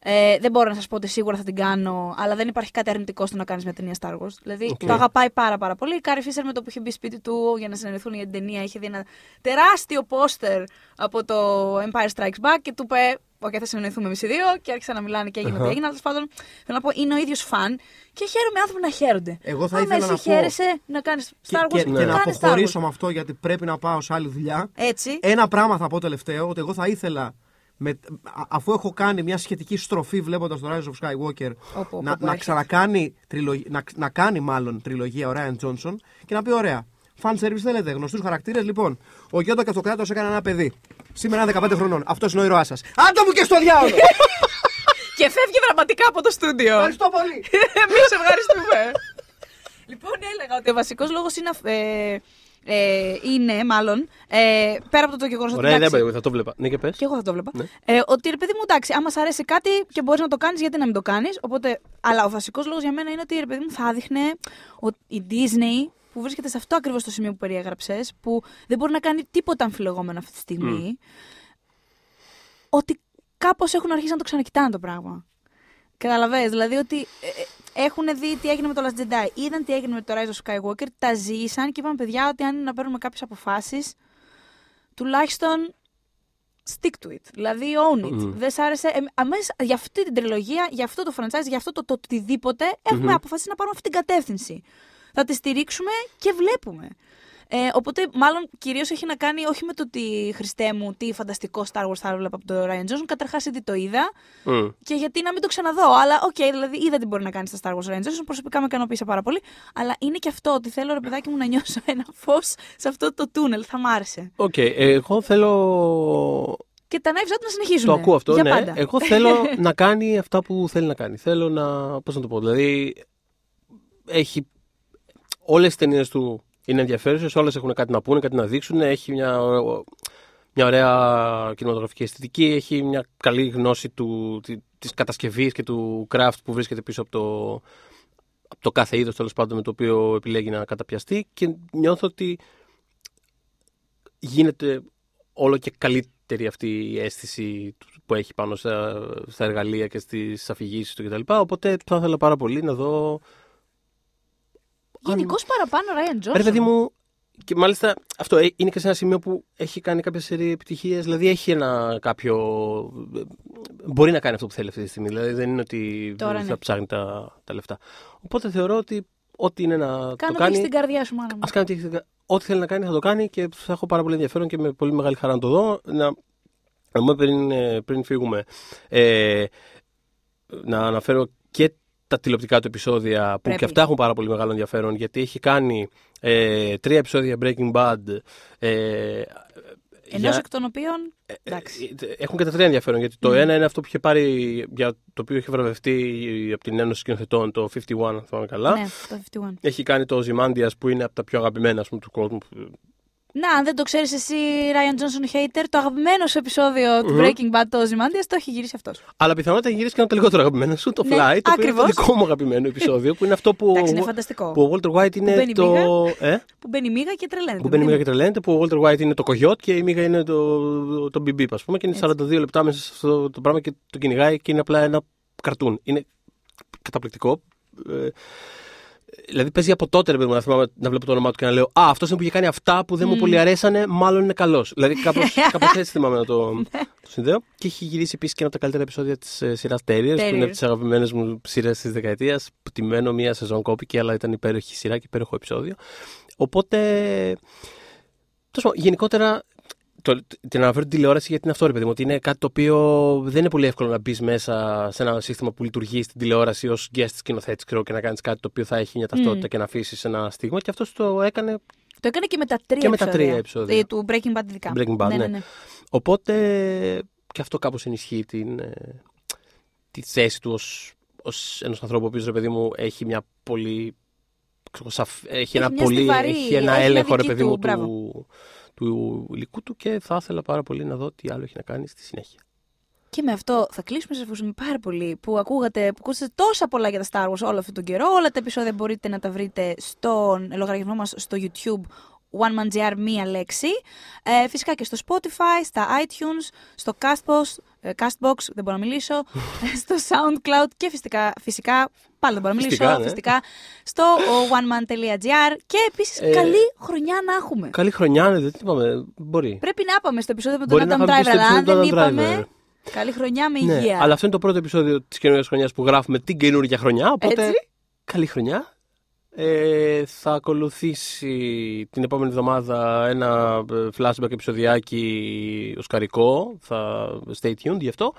ε, δεν μπορώ να σας πω ότι σίγουρα θα την κάνω, αλλά δεν υπάρχει κάτι αρνητικό στο να κάνεις μια ταινία Star Wars. Δηλαδή ΟΚ. το αγαπάει πάρα πάρα πολύ. Η Κάρι Φίσερ με το που είχε μπει σπίτι του για να συνεννοηθούν για την ταινία είχε δει ένα τεράστιο πόστερ από το Empire Strikes Back και του είπε: ΟΚ, θα συνεννοηθούμε εμείς οι δύο. Και άρχισαν να μιλάνε και έγινε ό,τι έγινε. Αλλά τέλος πάντων, θέλω να πω, είναι ο ίδιος φαν και χαίρομαι άνθρωποι να χαίρονται. Εγώ θα Άμα ήθελα εσύ να πω- χαίρεσαι να κάνεις Και, Star Wars, και, και να κάνε Star αποχωρήσω Wars. με αυτό γιατί πρέπει να πάω σε άλλη δουλειά. Έτσι. Ένα πράγμα θα πω τελευταίο, ότι εγώ θα ήθελα με, α- αφού έχω κάνει μια σχετική στροφή βλέποντας το Rise of Skywalker, Όπου- να, όπου να έρχεται. ξανακάνει τριλογ- να, να κάνει μάλλον τριλογία ο Ryan Johnson και να πει: Ωραία, fan service θέλετε, γνωστούς χαρακτήρες. Λοιπόν, ο Γιώτα και αυτοκράτο έκανε ένα παιδί. Σήμερα είναι 15 χρονών. Αυτός είναι ο ήρωάς σας. Άντε μου και στο διάολο! Και φεύγει δραματικά από το στούντιο. Ευχαριστώ πολύ! Εμείς ευχαριστούμε. λοιπόν, έλεγα ότι ο βασικός λόγος είναι. αυ- Ε, ε, είναι, μάλλον, ε, πέρα από το γεγονός ότι. Ωραία ιδέα, εντάξει, by the way, θα το βλέπα. Ναι, και πες. Και εγώ θα το βλέπα. Ναι. Ε, ότι ρε παιδί μου, εντάξει, άμα σ' αρέσει κάτι και μπορείς να το κάνεις, γιατί να μην το κάνεις; Οπότε, αλλά ο βασικός λόγος για μένα είναι ότι ρε παιδί μου θα δείχνε ότι η Disney που βρίσκεται σε αυτό ακριβώς το σημείο που περιέγραψες, που δεν μπορεί να κάνει τίποτα αμφιλεγόμενο αυτή τη στιγμή, ότι κάπως έχουν αρχίσει να το ξανακοιτάνε το πράγμα. Καταλαβαίνεις, δηλαδή ότι ε, ε, έχουν δει τι έγινε με το Last Jedi, είδαν τι έγινε με το Rise of Skywalker, τα ζήσαν και είπαν παιδιά ότι αν είναι να παίρνουμε κάποιες αποφάσεις, τουλάχιστον stick to it. Δηλαδή, own it. Μμμ. Δεν σ' άρεσε. Ε, αμέσως, για αυτή την τριλογία, για αυτό το franchise, για αυτό το, το οτιδήποτε, έχουμε αποφασίσει να πάρουμε αυτή την κατεύθυνση. Θα τη στηρίξουμε και βλέπουμε. Ε, οπότε, μάλλον κυρίως έχει να κάνει όχι με το ότι Χριστέ μου, τι φανταστικό Star Wars θα έβλεπα από τον Ryan Johnson. Καταρχάς, ήδη το είδα. Μμ. Και γιατί να μην το ξαναδώ. Αλλά, οκ, δηλαδή είδα τι μπορεί να κάνει στα Star Wars Rian Johnson. Προσωπικά με ικανοποίησε πάρα πολύ. Αλλά είναι και αυτό ότι θέλω, ρε παιδάκι μου, να νιώσω ένα φως σε αυτό το τούνελ. Θα μ' άρεσε. Οκ, εγώ θέλω. Και τα Knives Out να συνεχίζουν. Το ακούω αυτό, Για ναι. πάντα. Εγώ θέλω να κάνει αυτά που θέλει να κάνει. Θέλω να. Πώς να το πω, δηλαδή. Έχει. Όλες οι ταινίες του είναι ενδιαφέρουσες, όλες έχουν κάτι να πούνε, κάτι να δείξουν. Έχει μια, μια ωραία κινηματογραφική αισθητική, έχει μια καλή γνώση του, τη- της κατασκευής και του craft που βρίσκεται πίσω από το, από το κάθε είδος τέλος πάντων με το οποίο επιλέγει να καταπιαστεί και νιώθω ότι γίνεται όλο και καλύτερη αυτή η αίσθηση του- που έχει πάνω στα, στα εργαλεία και στις αφηγήσεις του κτλ. Οπότε θα ήθελα πάρα πολύ να δω... Γενικώς παραπάνω Ryan Johnson. Ρε παιδί μου, και μάλιστα αυτό ε, είναι και σε ένα σημείο που έχει κάνει κάποιες σερή επιτυχίες. Δηλαδή έχει ένα κάποιο. Μπορεί να κάνει αυτό που θέλει αυτή τη στιγμή. Δηλαδή δεν είναι ότι Τώρα θα ναι. ψάχνει τα, τα λεφτά. Οπότε θεωρώ ότι ό,τι είναι να Κάνω το τι έχει κάνει. στην καρδιά σου, μάνα μου. Α κάνει ό,τι έχει- ό,τι θέλει να κάνει θα το κάνει και θα έχω πάρα πολύ ενδιαφέρον και με πολύ μεγάλη χαρά να το δω. Να, να πούμε πριν, ε, πριν φύγουμε, ε, να αναφέρω και τα τηλεοπτικά του επεισόδια που Πρέπει. και αυτά έχουν πάρα πολύ μεγάλο ενδιαφέρον γιατί έχει κάνει ε, τρία επεισόδια Breaking Bad. Ε, Ενός για- εκ των οποίων. Εντάξει. ε, Έχουν και τα τρία ενδιαφέρον γιατί το ένα είναι αυτό που είχε πάρει, για το οποίο είχε βραβευτεί από την Ένωση Σκηνοθετών, το 51, αν θυμάμαι καλά. Ναι, το 51. Έχει κάνει το Ζημάντια που είναι από τα πιο αγαπημένα ας πούμε, του κόσμου. Να, αν δεν το ξέρεις εσύ, Ryan Johnson Hater, το αγαπημένο σου επεισόδιο του Μμμ. Breaking Bad, το Ozymandias, το έχει γυρίσει αυτός. Αλλά πιθανότατα έχει γυρίσει και ένα το λιγότερο αγαπημένο σου, το Ναι, Fly, το οποίο είναι το ακριβώς. δικό μου αγαπημένο επεισόδιο, που είναι αυτό που, Εντάξει, είναι φανταστικό. που ο Walter White είναι μπαίνει το. μίγα. Ε; Που μπαίνει μίγα και τρελαίνεται. Που μπαίνει η Μίγα και τρελαίνεται, που ο Walter White είναι το κογιότ και η Μίγα είναι το, το μπιμπίπ, ας πούμε, και είναι 42 λεπτά μέσα σε αυτό το πράγμα και το κυνηγάει και είναι απλά ένα καρτούν. Είναι καταπληκτικό. Ε, δηλαδή παίζει από τότε ρε παιδί μου, να θυμάμαι να βλέπω το όνομά του και να λέω Α, αυτός είναι που είχε κάνει αυτά που δεν μου πολύ αρέσανε, μάλλον είναι καλός. δηλαδή κάπως έτσι θυμάμαι να το, Ναι. το συνδέω. Και έχει γυρίσει επίσης και ένα από τα καλύτερα επεισόδια της ε, σειράς Terriers, που είναι από Terriers. τις αγαπημένες μου σειρές της δεκαετίας. Που τιμένο μία σεζόν κόπηκε, αλλά ήταν υπέροχη σειρά και υπέροχο επεισόδιο. Οπότε. τέλος πάντων, γενικότερα. Το, την αναφέρω την τηλεόραση γιατί είναι αυτό, ρε παιδί μου. Ότι είναι κάτι το οποίο δεν είναι πολύ εύκολο να μπεις μέσα σε ένα σύστημα που λειτουργεί στην τηλεόραση ως guest σκηνοθέτης, ξέρω, και να κάνεις κάτι το οποίο θα έχει μια ταυτότητα και να αφήσεις ένα στίγμα. Και αυτός το έκανε Το έκανε και με τα τρία Και με τα επεισόδια. τρία επεισόδια. Ε, Του Breaking Bad ειδικά. Breaking Bad, ναι, ναι, ναι. ναι. Οπότε και αυτό κάπως ενισχύει την, ε, τη θέση του ως, ως ενός ανθρώπου ο οποίος, ρε παιδί μου, έχει μια πολύ... ξέρω, σαφ- έχει, ένα μια πολύ, στιβαρή, έχει ένα έχει μια έλεγχο, ρε δική παιδί του, μου, μπράβο. του, του υλικού του και θα ήθελα πάρα πολύ να δω τι άλλο έχει να κάνει στη συνέχεια. Και με αυτό θα κλείσουμε. Σα ευχαριστούμε πάρα πολύ που ακούγατε, που ακούσατε τόσα πολλά για τα Star Wars όλο αυτόν τον καιρό. Όλα τα επεισόδια μπορείτε να τα βρείτε στον λογαριασμό μας στο YouTube One Man GR μία λέξη. Ε, φυσικά και στο Spotify, στα iTunes, στο Castbox, ε, Castbox, δεν μπορώ να μιλήσω, ε, στο SoundCloud και φυσικά, φυσικά πάλι δεν μπορώ να μιλήσω, Φυσικά, ναι. φυσικά, στο oneman.gr και επίσης Ε, καλή χρονιά να έχουμε. Καλή χρονιά, ναι, δεν είπαμε, μπορεί. Πρέπει να πάμε στο επεισόδιο με τον Μπορεί να Adam πάμε Driver, στο αλλά αν επεισόδιο δεν του Adam είπαμε, Driver. καλή χρονιά με Ναι, υγεία. αλλά αυτό είναι το πρώτο επεισόδιο της καινούργιας χρονιάς που γράφουμε την καινούργια χρονιά, οπότε Έτσι. καλή χρονιά. Ε, θα ακολουθήσει την επόμενη εβδομάδα ένα ε, flashback επεισοδιάκι οσκαρικό. Θα stay tuned γι' αυτό.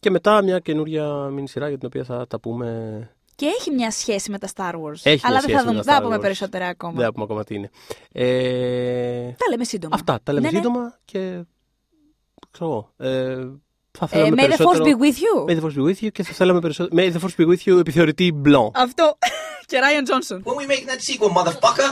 Και μετά μια καινούρια μίνι σειρά για την οποία θα τα πούμε. Και έχει μια σχέση με τα Star Wars. Έχει Αλλά μια δεν σχέση θα με δούμε. τα Δεν θα Star πούμε Wars. περισσότερα ακόμα. Δεν θα πούμε ακόμα τι είναι. Ε, Τα λέμε σύντομα. αυτά τα λέμε Ναι, ναι. σύντομα και. ξέρω εγώ. Ε, θα Ε, θέλαμε may the force περισσότερο... be with you. May the force be with you και θα θέλαμε περισσότερο. May the force be with you επιθεωρητή μπλον. Αυτό. και Ryan Johnson. When we making that sequel, motherfucker?